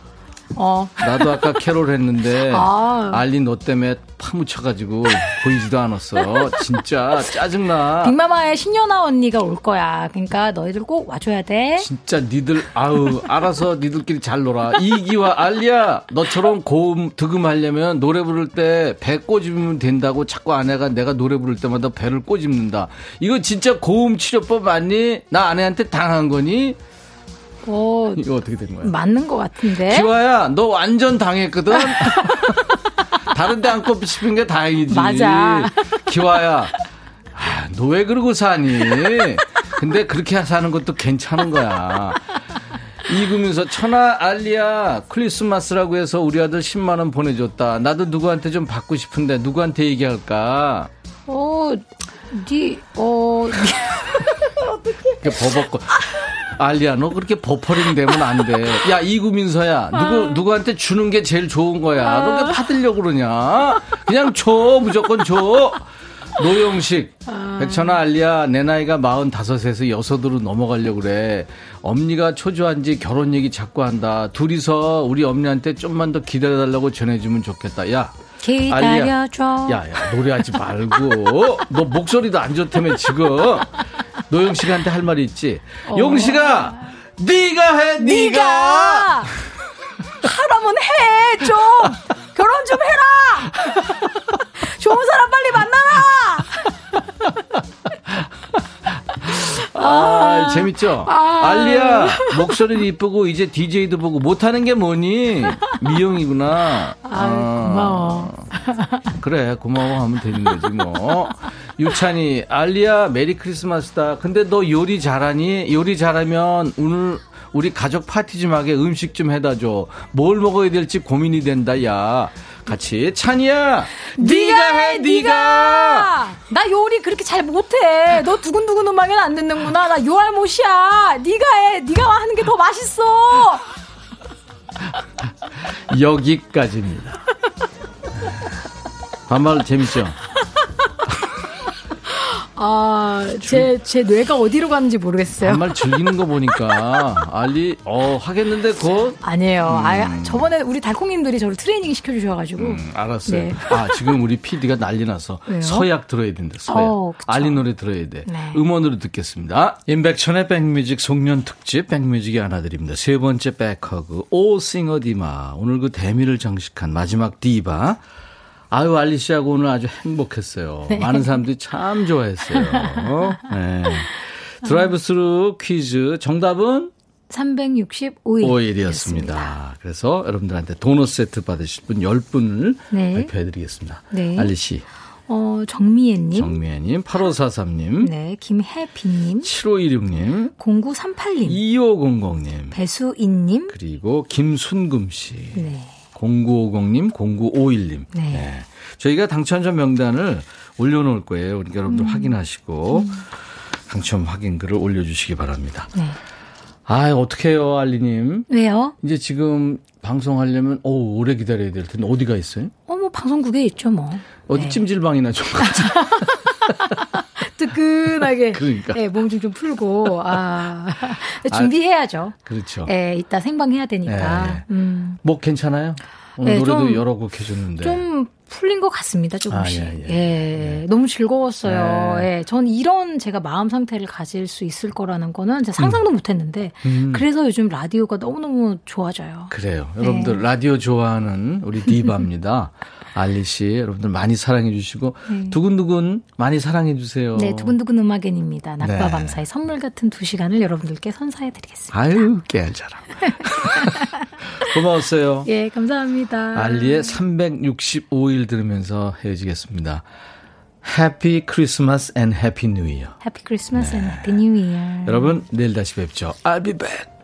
어. 나도 아까 캐롤 했는데 아. 알리 너 때문에 파묻혀가지고 보이지도 않았어. 진짜 짜증나. 빅마마의 신연아 언니가 올 거야. 그러니까 너희들 꼭 와줘야 돼. 진짜 니들 아우 알아서 니들끼리 잘 놀아. 이기와 알리야 너처럼 고음 득음하려면 노래 부를 때 배 꼬집으면 된다고 자꾸 아내가 내가 노래 부를 때마다 배를 꼬집는다. 이거 진짜 고음 치료법 맞니? 나 아내한테 당한 거니? 어, 이거 어떻게 된 거야? 맞는 것 같은데. 기와야 너 완전 당했거든. 다른 데안 싶은 게 다행이지. 맞아. 기와야. 아, 너 왜 그러고 사니? 근데 그렇게 사는 것도 괜찮은 거야. 이구면서 천하 알리야 크리스마스라고 해서 우리 아들 10만 원 보내줬다. 나도 누구한테 좀 받고 싶은데 누구한테 얘기할까? 어, 니, 어, 이렇게 버벅거. 알리야, 너 그렇게 버퍼링 되면 안 돼. 야, 이구민서야, 누구, 누구한테 주는 게 제일 좋은 거야. 너 왜 받으려고 그러냐? 그냥 줘, 무조건 줘. 노영식, 백천아, 알리야, 내 나이가 45에서 여섯으로 넘어가려고 그래. 엄니가 초조한 지 결혼 얘기 자꾸 한다. 둘이서 우리 엄니한테 좀만 더 기다려달라고 전해주면 좋겠다. 야, 기다려줘. 야, 야, 노래하지 말고. 너 목소리도 안 좋다며, 지금. 노영식한테 할 말이 있지. 어. 용식아, 네가 해, 네가. 하라면 해, 좀! 결혼 좀 해라! 좋은 사람 빨리 만나라! 아, 재밌죠? 아. 알리야, 목소리도 이쁘고, 이제 DJ도 보고, 못하는 게 뭐니? 미영이구나. 아유, 고마워. 그래, 고마워 하면 되는 거지, 뭐. 유찬이, 알리야, 메리 크리스마스다. 근데 너 요리 잘하니? 요리 잘하면 오늘 우리 가족 파티 좀 하게 음식 좀 해다 줘. 뭘 먹어야 될지 고민이 된다, 야. 같이. 찬이야! 네가 해, 네가! 나 요리 그렇게 잘 못해. 너 두근두근 음악에는 안 듣는구나. 나 요알못이야. 네가 해. 네가 하는 게 더 맛있어. 여기까지입니다. 반말 재밌죠? 아, 제, 제 뇌가 어디로 가는지 모르겠어요. 반말 즐기는 거 보니까 알리 어 하겠는데 곧 아니에요. 음. 아, 저번에 우리 달콩님들이 저를 트레이닝 시켜주셔가지고. 음, 알았어요. 네. 아 지금 우리 PD가 난리 나서 왜요? 서약 들어야 된다. 서약. 어. 알리 노래 들어야 돼. 네. 음원으로 듣겠습니다. 임백천의 백뮤직 송년 특집 백뮤직이 하나 드립니다. 세 번째 백허그 오 싱어 디바 오늘 그 대미를 장식한 마지막 디바 아유, 알리 씨하고 오늘 아주 행복했어요. 네. 많은 사람들이 참 좋아했어요. 네. 드라이브 스루 퀴즈 정답은 365일. 5일이었습니다. 그래서 여러분들한테 도넛 세트 받으실 분 10분을 네. 발표해드리겠습니다. 네. 알리 씨, 어, 정미애님. 정미애님, 8543님, 네, 김혜빈님. 7516님, 0938님. 2500님, 배수인님. 그리고 김순금 씨, 네. 0950님, 0951님. 네. 저희가 당첨자 명단을 올려놓을 거예요. 그러니까 여러분들 음. 확인하시고 당첨 확인 글을 올려주시기 바랍니다. 네. 아, 어떡해요, 알리님. 왜요? 이제 지금 방송하려면, 오, 오래 기다려야 될 텐데, 어디가 있어요? 어, 뭐, 방송국에 있죠, 뭐. 어디 네. 찜질방이나 좀 가자. 뜨끈하게. 그러니까. 네, 몸좀 좀 풀고, 아. 준비해야죠. 그렇죠. 예, 이따 생방해야 되니까. 네. 음. 뭐 괜찮아요? 오늘 네, 노래도 좀- 여러 곡 해줬는데. 좀 풀린 것 같습니다, 조금씩. 아, 예, 예, 너무 즐거웠어요. 네. 예, 전 이런 제가 마음 상태를 가질 수 있을 거라는 거는 제가 상상도 못 했는데, 음. 그래서 요즘 라디오가 너무너무 좋아져요. 그래요. 네. 여러분들 라디오 좋아하는 우리 디바입니다. 알리 씨, 여러분들 많이 사랑해 주시고 네. 두근두근 많이 사랑해 주세요. 네, 두근두근 음악엔입니다. 네. 낮과 밤사이 선물 같은 두 시간을 여러분들께 선사해 드리겠습니다. 아유, 깨알 자랑. 고마웠어요. 예, 감사합니다. 알리의 365일 들으면서 헤어지겠습니다. Happy Christmas and Happy New Year. Happy Christmas and Happy New Year. 여러분, 내일 다시 뵙죠. I'll be back.